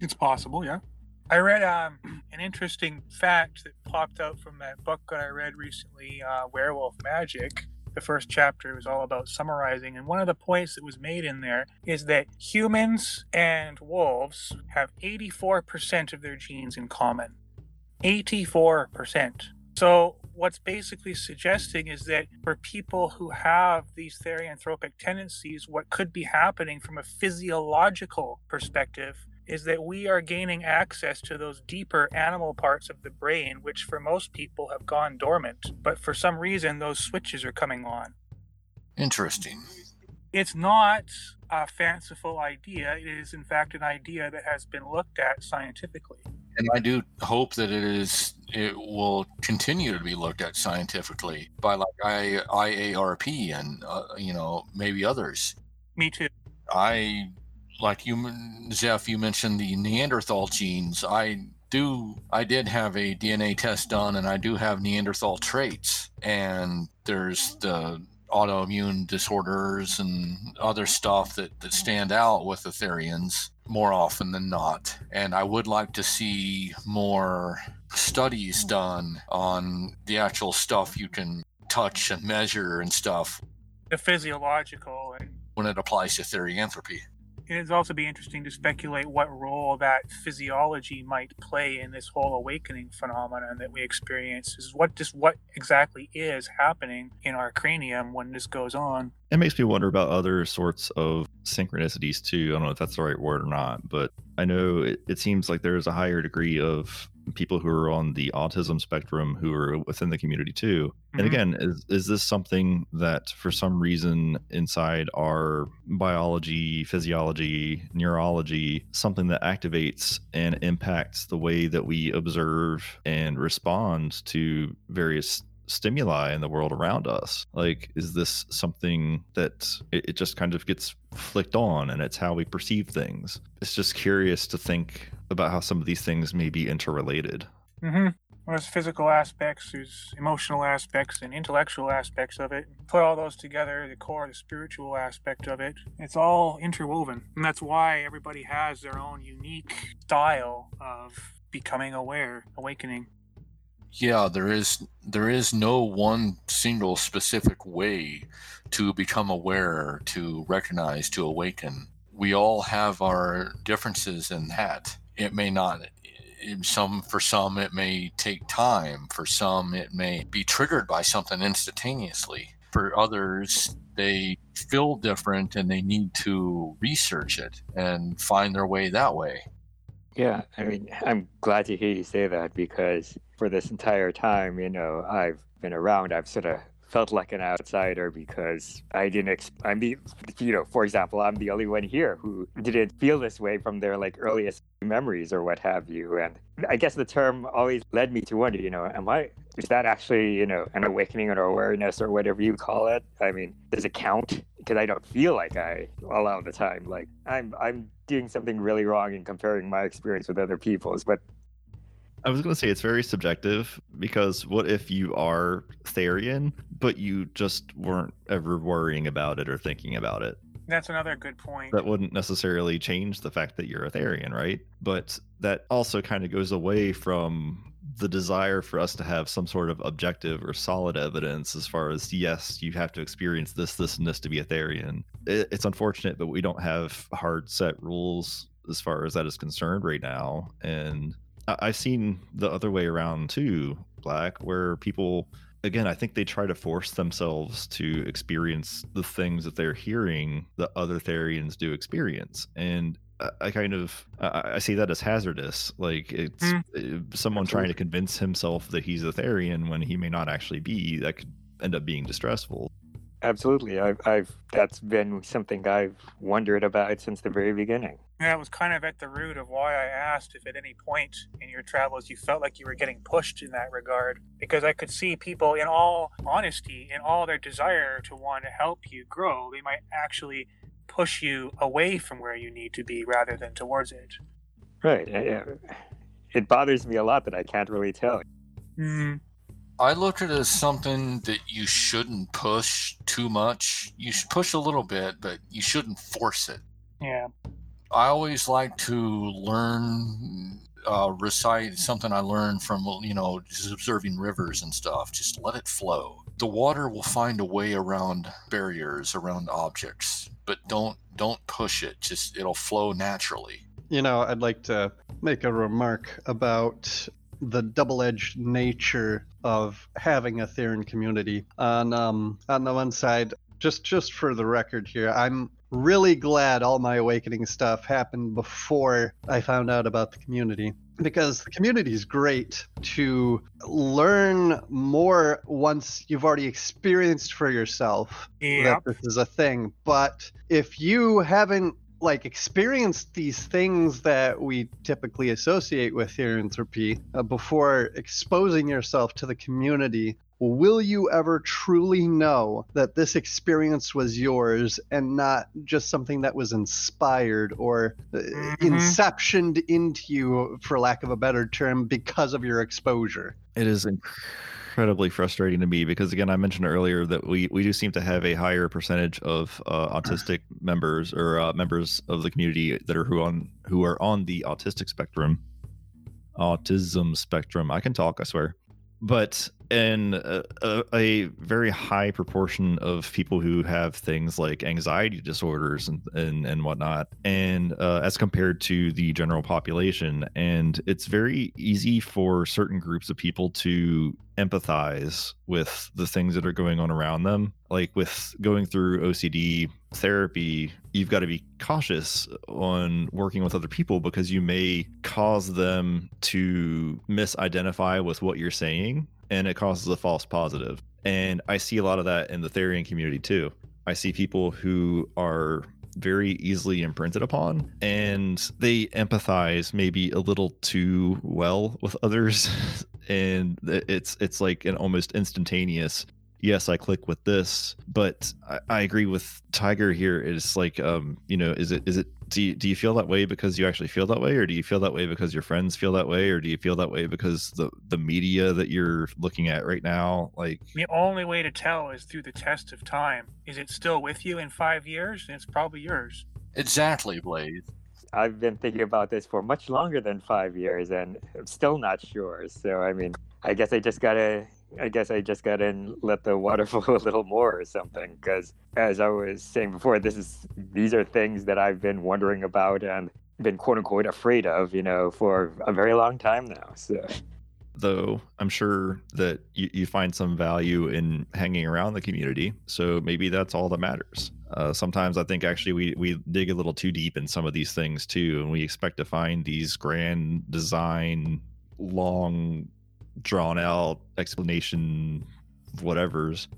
[SPEAKER 7] It's possible, yeah. I read um, an interesting fact that popped out from that book that I read recently, uh, Werewolf Magic. The first chapter was all about summarizing, and one of the points that was made in there is that humans and wolves have 84% of their genes in common. 84%. So, what's basically suggesting is that for people who have these therianthropic tendencies, what could be happening from a physiological perspective is that we are gaining access to those deeper animal parts of the brain, which for most people have gone dormant. But for some reason, those switches are coming on.
[SPEAKER 6] Interesting.
[SPEAKER 7] It's not a fanciful idea. It is, in fact, an idea that has been looked at scientifically.
[SPEAKER 6] And I do hope that it is it will continue to be looked at scientifically by like I, IARP and uh, you know maybe others.
[SPEAKER 7] Me too.
[SPEAKER 6] I like you, Jeff, You mentioned the Neanderthal genes. I do. I did have a DNA test done, and I do have Neanderthal traits. And there's the autoimmune disorders and other stuff that, that stand out with the Therians more often than not. And I would like to see more studies done on the actual stuff you can touch and measure and stuff.
[SPEAKER 7] The physiological and
[SPEAKER 6] when it applies to therianthropy
[SPEAKER 7] it'd also be interesting to speculate what role that physiology might play in this whole awakening phenomenon that we experience. Is what just what exactly is happening in our cranium when this goes on?
[SPEAKER 2] It makes me wonder about other sorts of synchronicities too. I don't know if that's the right word or not, but I know it, it seems like there's a higher degree of people who are on the autism spectrum who are within the community too. Mm-hmm. And again, is is this something that for some reason inside our biology, physiology, neurology, something that activates and impacts the way that we observe and respond to various stimuli in the world around us like is this something that it, it, just kind of gets flicked on and it's how we perceive things it's just curious to think about how some of these things may be interrelated.
[SPEAKER 7] Mm-hmm. there's physical aspects, there's emotional aspects, and intellectual aspects of it. Put all those together, the core, the spiritual aspect of it, it's all interwoven. And that's why everybody has their own unique style of becoming aware, awakening.
[SPEAKER 6] Yeah, there is there is no one single specific way to become aware, to recognize, to awaken. We all have our differences in that it may not some for some it may take time for some it may be triggered by something instantaneously. For others they feel different and they need to research it and find their way that way.
[SPEAKER 5] Yeah i mean i'm glad to hear you say that because for this entire time you know i've been around i've sort of felt like an outsider because I didn't. Ex- I'm the, you know, for example, I'm the only one here who didn't feel this way from their like earliest memories or what have you. And I guess the term always led me to wonder, you know, am I? Is that actually, you know, an awakening or awareness or whatever you call it? I mean, does it count? Because I don't feel like I a lot of the time like I'm I'm doing something really wrong in comparing my experience with other people's, but
[SPEAKER 2] I was going to say it's very subjective because what if you are Therian, but you just weren't ever worrying about it or thinking about it?
[SPEAKER 7] That's another good point.
[SPEAKER 2] That wouldn't necessarily change the fact that you're a Therian, right? But that also kind of goes away from the desire for us to have some sort of objective or solid evidence as far as yes, you have to experience this, this, and this to be a Therian. It, it's unfortunate, but we don't have hard set rules as far as that is concerned right now. And I've seen the other way around too, Black, where people, again, I think they try to force themselves to experience the things that they're hearing that other Therians do experience. And I kind of I see that as hazardous. Like it's mm. someone Absolutely. trying to convince himself that he's a Therian when he may not actually be. That could end up being distressful.
[SPEAKER 5] Absolutely, I've, I've that's been something I've wondered about since the very beginning.
[SPEAKER 7] Yeah, it was kind of at the root of why I asked if at any point in your travels you felt like you were getting pushed in that regard. Because I could see people, in all honesty, in all their desire to want to help you grow, they might actually push you away from where you need to be rather than towards it.
[SPEAKER 5] Right. yeah, yeah. It bothers me a lot that I can't really tell.
[SPEAKER 7] Mm,
[SPEAKER 6] I look at it as something that you shouldn't push too much. You should push a little bit, but you shouldn't force it.
[SPEAKER 7] yeah.
[SPEAKER 6] I always like to learn, uh, recite something I learned from, you know, just observing rivers and stuff. Just let it flow. The water will find a way around barriers, around objects, but don't don't push it. Just it'll flow naturally.
[SPEAKER 1] You know, I'd like to make a remark about the double-edged nature of having a Therian community. On um, on the one side, just just for the record here, I'm really glad all my awakening stuff happened before I found out about the community because the community is great to learn more once you've already experienced for yourself
[SPEAKER 7] Yeah.
[SPEAKER 1] that this is a thing. But if you haven't like experienced these things that we typically associate with therianthropy uh, before exposing yourself to the community, will you ever truly know that this experience was yours and not just something that was inspired or uh,
[SPEAKER 7] Mhm.
[SPEAKER 1] inceptioned into you, for lack of a better term, because of your exposure?
[SPEAKER 2] It is incredibly frustrating to me because again, I mentioned earlier that we we do seem to have a higher percentage of uh, autistic members or uh, members of the community that are who on who are on the autistic spectrum, autism spectrum. I can talk, I swear. But in a, a, a very high proportion of people who have things like anxiety disorders and and, and whatnot, and uh, as compared to the general population, and it's very easy for certain groups of people to empathize with the things that are going on around them. Like with going through OCD therapy, you've got to be cautious on working with other people because you may cause them to misidentify with what you're saying and it causes a false positive. And I see a lot of that in the Therian community too. I see people who are very easily imprinted upon and they empathize maybe a little too well with others and it's it's like an almost instantaneous yes i click with this but i, I agree with tiger here it's like um you know is it is it do you, do you feel that way because you actually feel that way or do you feel that way because your friends feel that way or do you feel that way because the the media that you're looking at right now like
[SPEAKER 7] The only way to tell is through the test of time. Is it still with you in five years? And it's probably yours.
[SPEAKER 6] Exactly, Blaze.
[SPEAKER 5] I've been thinking about this for much longer than five years, and I'm still not sure. So I mean, I guess I just gotta, I guess I just got in, let the water flow a little more or something. Because as I was saying before, this is these are things that I've been wondering about and been quote unquote afraid of, you know, for a very long time now. So
[SPEAKER 2] though i'm sure that you, you find some value in hanging around the community so maybe that's all that matters uh, sometimes i think actually we, we dig a little too deep in some of these things too and we expect to find these grand design long drawn out explanation whatever's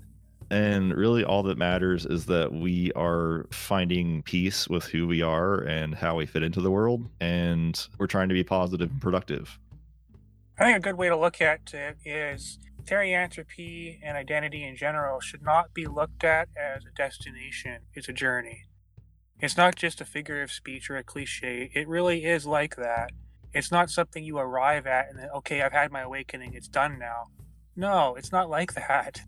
[SPEAKER 2] and really all that matters is that we are finding peace with who we are and how we fit into the world and we're trying to be positive and productive
[SPEAKER 7] I think a good way to look at it is therianthropy and identity in general should not be looked at as a destination. It's a journey. It's not just a figure of speech or a cliche. It really is like that. It's not something you arrive at and then, okay, I've had my awakening, it's done now. No, it's not like that.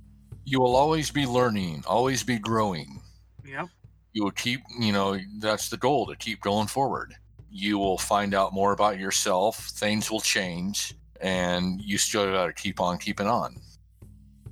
[SPEAKER 6] You will always be learning, always be growing.
[SPEAKER 7] Yep.
[SPEAKER 6] You will keep, you know, that's the goal to keep going forward. You will find out more about yourself, things will change, and you still got to keep on keeping on.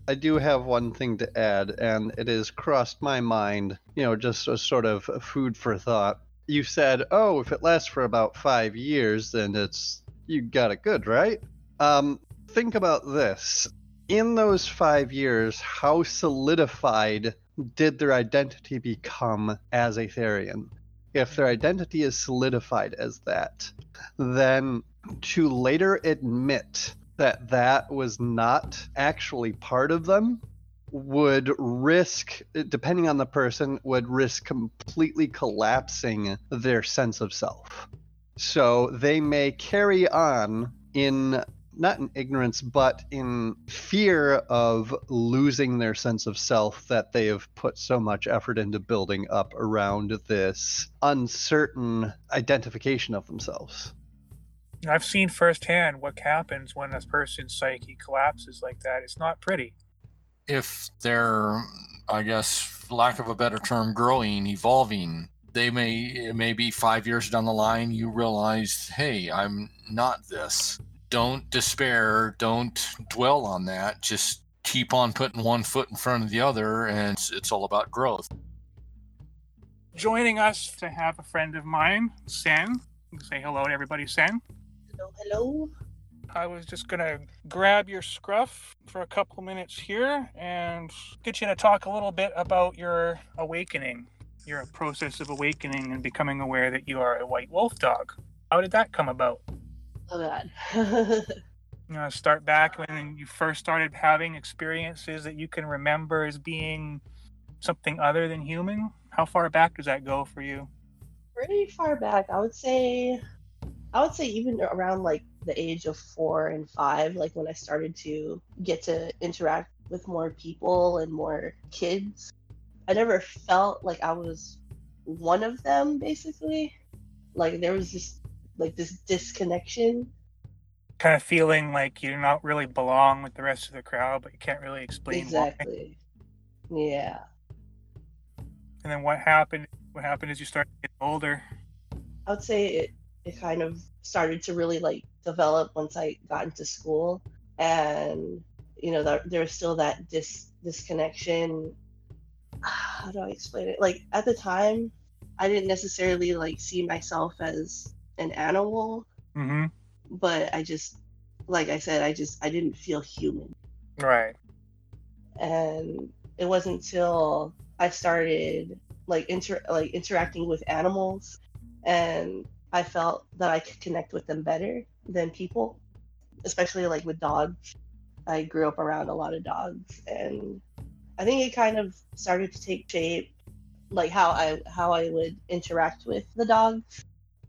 [SPEAKER 1] I do have one thing to add, and it has crossed my mind, you know, just as sort of food for thought. You said, oh, if it lasts for about five years, then it's, you got it good, right? Um, think about this. In those five years, how solidified did their identity become as a Therian? If their identity is solidified as that, then to later admit that that was not actually part of them would risk depending on the person would risk completely collapsing their sense of self so they may carry on in not in ignorance, but in fear of losing their sense of self that they have put so much effort into building up around this uncertain identification of themselves.
[SPEAKER 7] I've seen firsthand what happens when a person's psyche collapses like that. It's not pretty.
[SPEAKER 6] If they're, I guess, for lack of a better term, growing, evolving, they may it may be five years down the line you realize, hey, I'm not this. Don't despair. Don't dwell on that. Just keep on putting one foot in front of the other, and it's, it's all about growth.
[SPEAKER 7] Joining us to have a friend of mine, Sen. Say hello to everybody, Sen.
[SPEAKER 8] Hello, hello.
[SPEAKER 7] I was just gonna grab your scruff for a couple minutes here and get you to talk a little bit about your awakening, your process of awakening and becoming aware that you are a white wolf dog. How did that come about?
[SPEAKER 8] Oh god.
[SPEAKER 7] You know, start back when you first started having experiences that you can remember as being something other than human. How far back does that go for you?
[SPEAKER 8] Pretty far back. I would say I would say even around like the age of four and five, like when I started to get to interact with more people and more kids. I never felt like I was one of them basically. Like there was this like this disconnection.
[SPEAKER 7] Kind of feeling like you don't really belong with the rest of the crowd, but you can't really explain why.
[SPEAKER 8] Exactly. Yeah.
[SPEAKER 7] And then what happened? What happened as you started getting older?
[SPEAKER 8] I would say it it kind of started to really like develop once I got into school, and you know there, there was still that dis disconnection. How do I explain it? Like at the time, I didn't necessarily like see myself as an animal,
[SPEAKER 7] Mm-hmm.
[SPEAKER 8] but I just, like I said, I just I didn't feel human,
[SPEAKER 7] Right.
[SPEAKER 8] and it wasn't until I started like inter like interacting with animals, and I felt that I could connect with them better than people, especially like with dogs. I grew up around a lot of dogs, and I think it kind of started to take shape, like how I how I would interact with the dogs.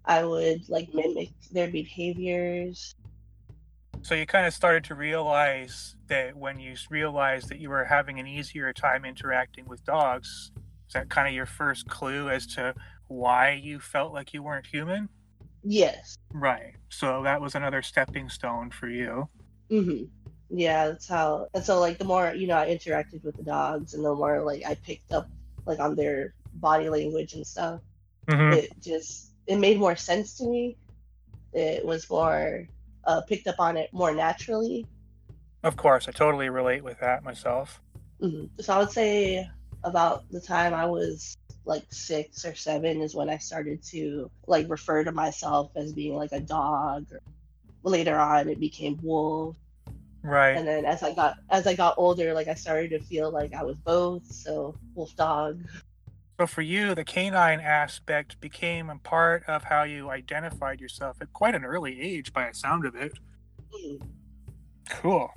[SPEAKER 8] I would like mimic their behaviors.
[SPEAKER 7] So you kind of started to realize that when you realized that you were having an easier time interacting with dogs, is that kind of your first clue as to why you felt like you weren't human?
[SPEAKER 8] Yes.
[SPEAKER 7] Right. So that was another stepping stone for you.
[SPEAKER 8] hmm Yeah, that's how. And so like the more you know I interacted with the dogs, and the more like I picked up like on their body language and stuff.
[SPEAKER 7] Mm-hmm.
[SPEAKER 8] it just it made more sense to me it was more uh, picked up on it more naturally
[SPEAKER 7] Of course, I totally relate with that myself.
[SPEAKER 8] Mhm. so i would say about the time i was like six or seven is when i started to like refer to myself as being like a dog later on it became wolf
[SPEAKER 7] Right.
[SPEAKER 8] and then as i got as i got older like i started to feel like i was both so wolf dog
[SPEAKER 7] So for you, the canine aspect became a part of how you identified yourself at quite an early age, by the sound of it. Mm. Cool.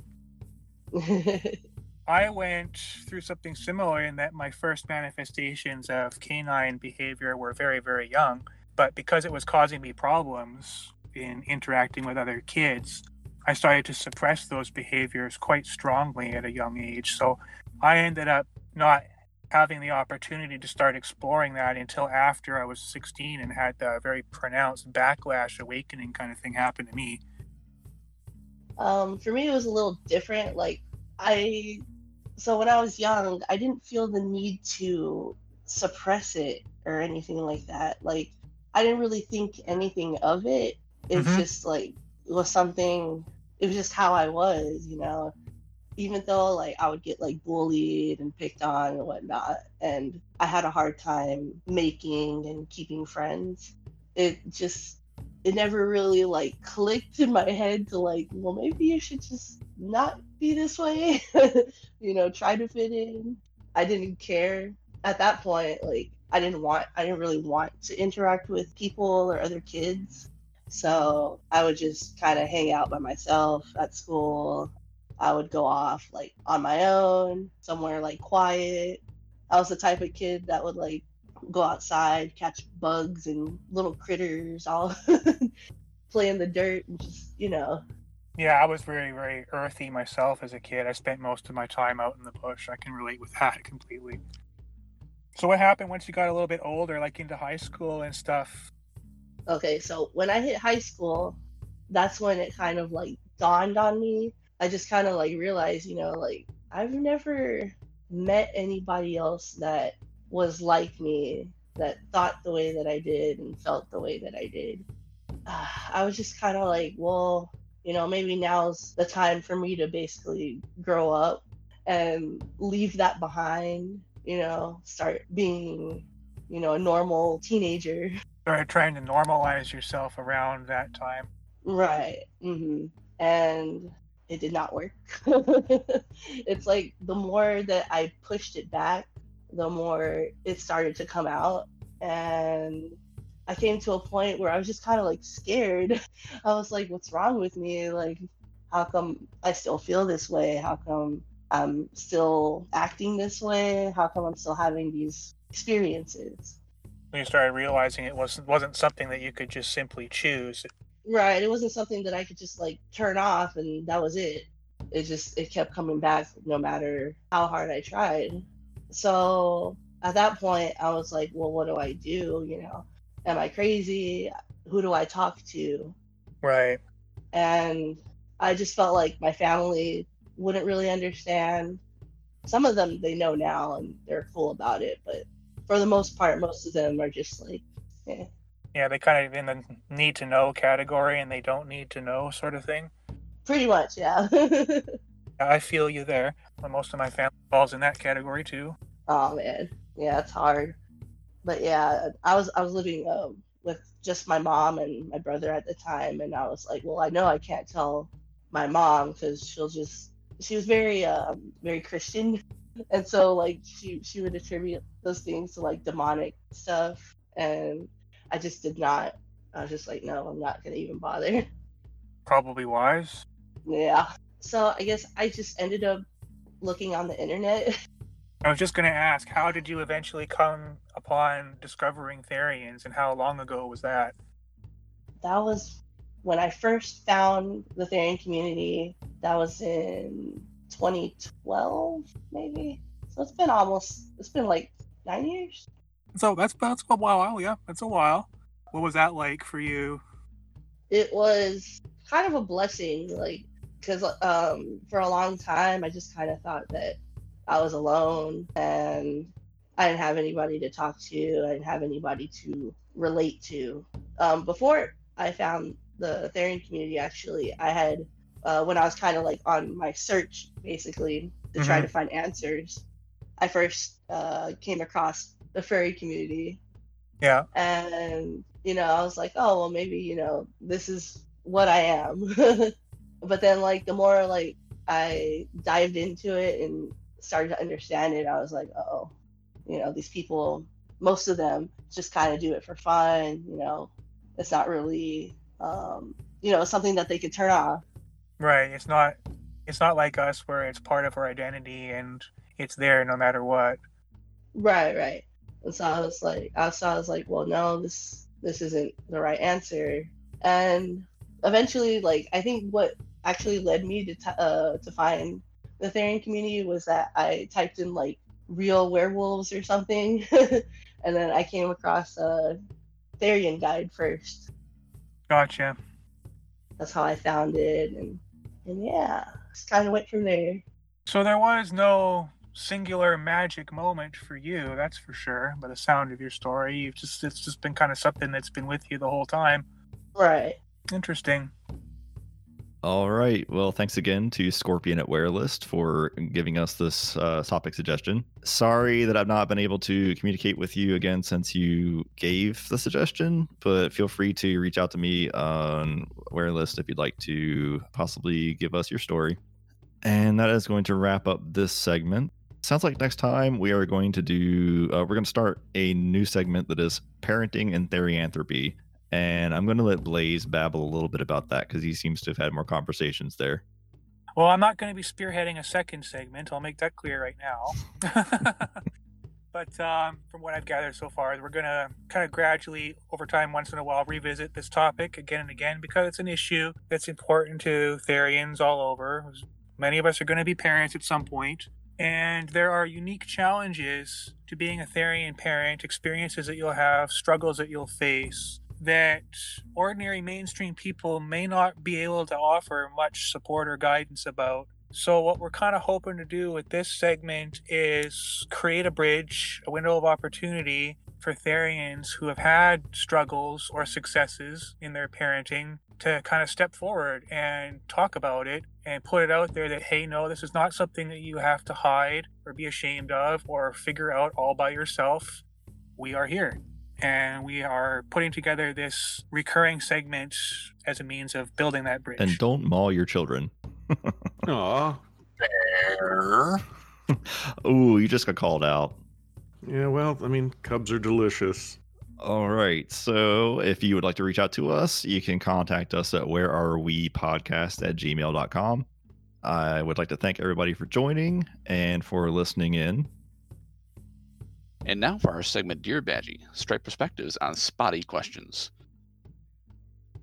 [SPEAKER 7] I went through something similar in that my first manifestations of canine behavior were very, very young. But because it was causing me problems in interacting with other kids, I started to suppress those behaviors quite strongly at a young age. So I ended up not having the opportunity to start exploring that until after I was 16 and had the very pronounced backlash awakening kind of thing happen to me.
[SPEAKER 8] Um, for me, it was a little different. Like, I, so when I was young, I didn't feel the need to suppress it or anything like that. Like, I didn't really think anything of it. It's
[SPEAKER 7] Mhm.
[SPEAKER 8] just like, it was something, it was just how I was, you know? Even though, like, I would get, like, bullied and picked on and whatnot, and I had a hard time making and keeping friends, it just, it never really like clicked in my head to like, well, maybe you should just not be this way, you know, try to fit in. I didn't care at that point. Like, I didn't want, I didn't really want to interact with people or other kids. So I would just kind of hang out by myself at school. I would go off like on my own, somewhere like quiet. I was the type of kid that would like go outside, catch bugs and little critters, all play in the dirt and just, you know,
[SPEAKER 7] Yeah, I was very, very earthy myself as a kid. I spent most of my time out in the bush. I can relate with that completely. So, what happened once you got a little bit older, like into high school and stuff?
[SPEAKER 8] Okay, so when I hit high school, that's when it kind of like dawned on me. I just kind of like realized, you know, like I've never met anybody else that was like me, that thought the way that I did and felt the way that I did. Uh, I was just kind of like, well, you know, maybe now's the time for me to basically grow up and leave that behind, you know, start being, you know, a normal teenager.
[SPEAKER 7] Started trying to normalize yourself around that time.
[SPEAKER 8] Right. hmm And it did not work. it's like the more that I pushed it back, the more it started to come out. And I came to a point where I was just kind of like scared. I was like, what's wrong with me? Like, how come I still feel this way? How come I'm still acting this way? How come I'm still having these experiences?
[SPEAKER 7] When you started realizing it wasn't wasn't something that you could just simply choose.
[SPEAKER 8] Right. It wasn't something that I could just like turn off and that was it. It just it kept coming back no matter how hard I tried. So at that point I was like, well, what do I do? You know, am I crazy? Who do I talk to?
[SPEAKER 7] Right.
[SPEAKER 8] And I just felt like my family wouldn't really understand. Some of them they know now and they're cool about it, but for the most part, most of them are just like, eh.
[SPEAKER 7] Yeah, they kind of in the need to know category and they don't need to know sort of thing.
[SPEAKER 8] pretty much, yeah.
[SPEAKER 7] I feel you there. Most of my family falls in that category too.
[SPEAKER 8] oh man, yeah, it's hard. But yeah, I was I was living um, with just my mom and my brother at the time, and I was like, well, I know I can't tell my mom because she'll just she was very um, very Christian, and so like she she would attribute those things to like demonic stuff, and I just did not. I was just like, no, I'm not gonna even bother.
[SPEAKER 7] Probably wise.
[SPEAKER 8] Yeah. So I guess I just ended up looking on the internet.
[SPEAKER 7] I was just going to ask, how did you eventually come upon discovering Therians and how long ago was that?
[SPEAKER 8] That was when I first found the Therian community. That was in 2012, maybe. So it's been almost, it's been like nine years.
[SPEAKER 7] So that's that's a while, yeah, that's a while. What was that like for you?
[SPEAKER 8] It was kind of a blessing, like, because um, for a long time, I just kind of thought that I was alone and I didn't have anybody to talk to. I didn't have anybody to relate to. Um, before I found the Therian community, actually, I had, uh, when I was kind of like on my search, basically, to try
[SPEAKER 7] Mhm.
[SPEAKER 8] to find answers, I first uh, came across the furry community.
[SPEAKER 7] Yeah.
[SPEAKER 8] And, you know, I was like, oh, well, maybe, you know, this is what I am. but then, like, the more, like, I dived into it and started to understand it, I was like, oh, you know, these people, most of them just kind of do it for fun. You know, it's not really, um, you know, something that they could turn off.
[SPEAKER 7] Right. It's not it's not like us where it's part of our identity and it's there no matter what.
[SPEAKER 8] Right, right. And so I was like, I so I was like, well, no, this this isn't the right answer. And eventually, like, I think what actually led me to t- uh, to find the Therian community was that I typed in like real werewolves or something, and then I came across a Therian guide first.
[SPEAKER 7] Gotcha.
[SPEAKER 8] That's how I found it, and and yeah, just kind of went from there.
[SPEAKER 7] So there was no singular magic moment for you, that's for sure. By the sound of your story, you've just it's just been kind of something that's been with you the whole time.
[SPEAKER 8] Right.
[SPEAKER 7] Interesting.
[SPEAKER 2] All right. Well, thanks again to Scorpion at Werelist for giving us this uh, topic suggestion. Sorry that I've not been able to communicate with you again since you gave the suggestion, but feel free to reach out to me on Werelist if you'd like to possibly give us your story. And that is going to wrap up this segment. Sounds like next time we are going to do, uh, we're going to start a new segment that is parenting and therianthropy. And I'm going to let Blaze babble a little bit about that because he seems to have had more conversations there.
[SPEAKER 7] Well, I'm not going to be spearheading a second segment. I'll make that clear right now. But um, from what I've gathered so far, we're going to kind of gradually, over time, once in a while, revisit this topic again and again because it's an issue that's important to Therians all over. Many of us are going to be parents at some point, and there are unique challenges to being a Therian parent, experiences that you'll have, struggles that you'll face that ordinary mainstream people may not be able to offer much support or guidance about. So, what we're kind of hoping to do with this segment is create a bridge, a window of opportunity for Therians who have had struggles or successes in their parenting to kind of step forward and talk about it and put it out there that, hey, no, this is not something that you have to hide or be ashamed of or figure out all by yourself. We are here. And we are putting together this recurring segment as a means of building that bridge.
[SPEAKER 2] And don't maul your children.
[SPEAKER 3] Aw.
[SPEAKER 6] Bear.
[SPEAKER 2] Ooh, you just got called out.
[SPEAKER 3] Yeah, well, I mean, cubs are delicious.
[SPEAKER 2] All right. So if you would like to reach out to us, you can contact us at where are we podcast at gmail.com. I would like to thank everybody for joining and for listening in.
[SPEAKER 9] And now for our segment Dear Badgie, straight perspectives on spotty questions.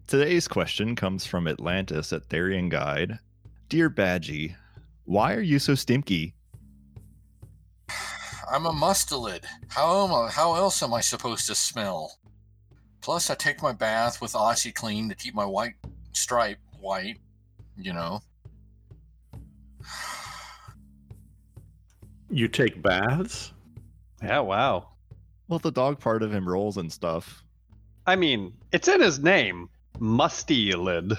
[SPEAKER 2] Today's question comes from Atlantis at Therian Guide. Dear Badgie, why are you so stinky?
[SPEAKER 6] I'm a mustelid. How am I, how else am I supposed to smell? Plus, I take my bath with OxiClean to keep my white stripe white. You know.
[SPEAKER 3] You take baths?
[SPEAKER 4] Yeah, wow.
[SPEAKER 2] Well, the dog part of him rolls and stuff.
[SPEAKER 4] I mean, it's in his name. Musty lid.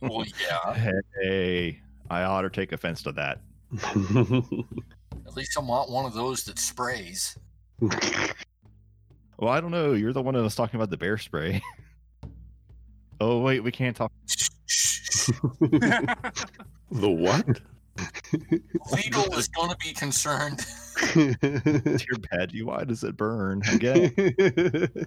[SPEAKER 6] Well, yeah.
[SPEAKER 2] Hey, I ought to take offense to that.
[SPEAKER 6] At least I'm not one of those that sprays.
[SPEAKER 2] Well, I don't know. You're the one that was talking about the bear spray. oh, wait, we can't talk.
[SPEAKER 3] The what?
[SPEAKER 6] Legal is going to be concerned.
[SPEAKER 2] Dear Badgie, why does it burn again?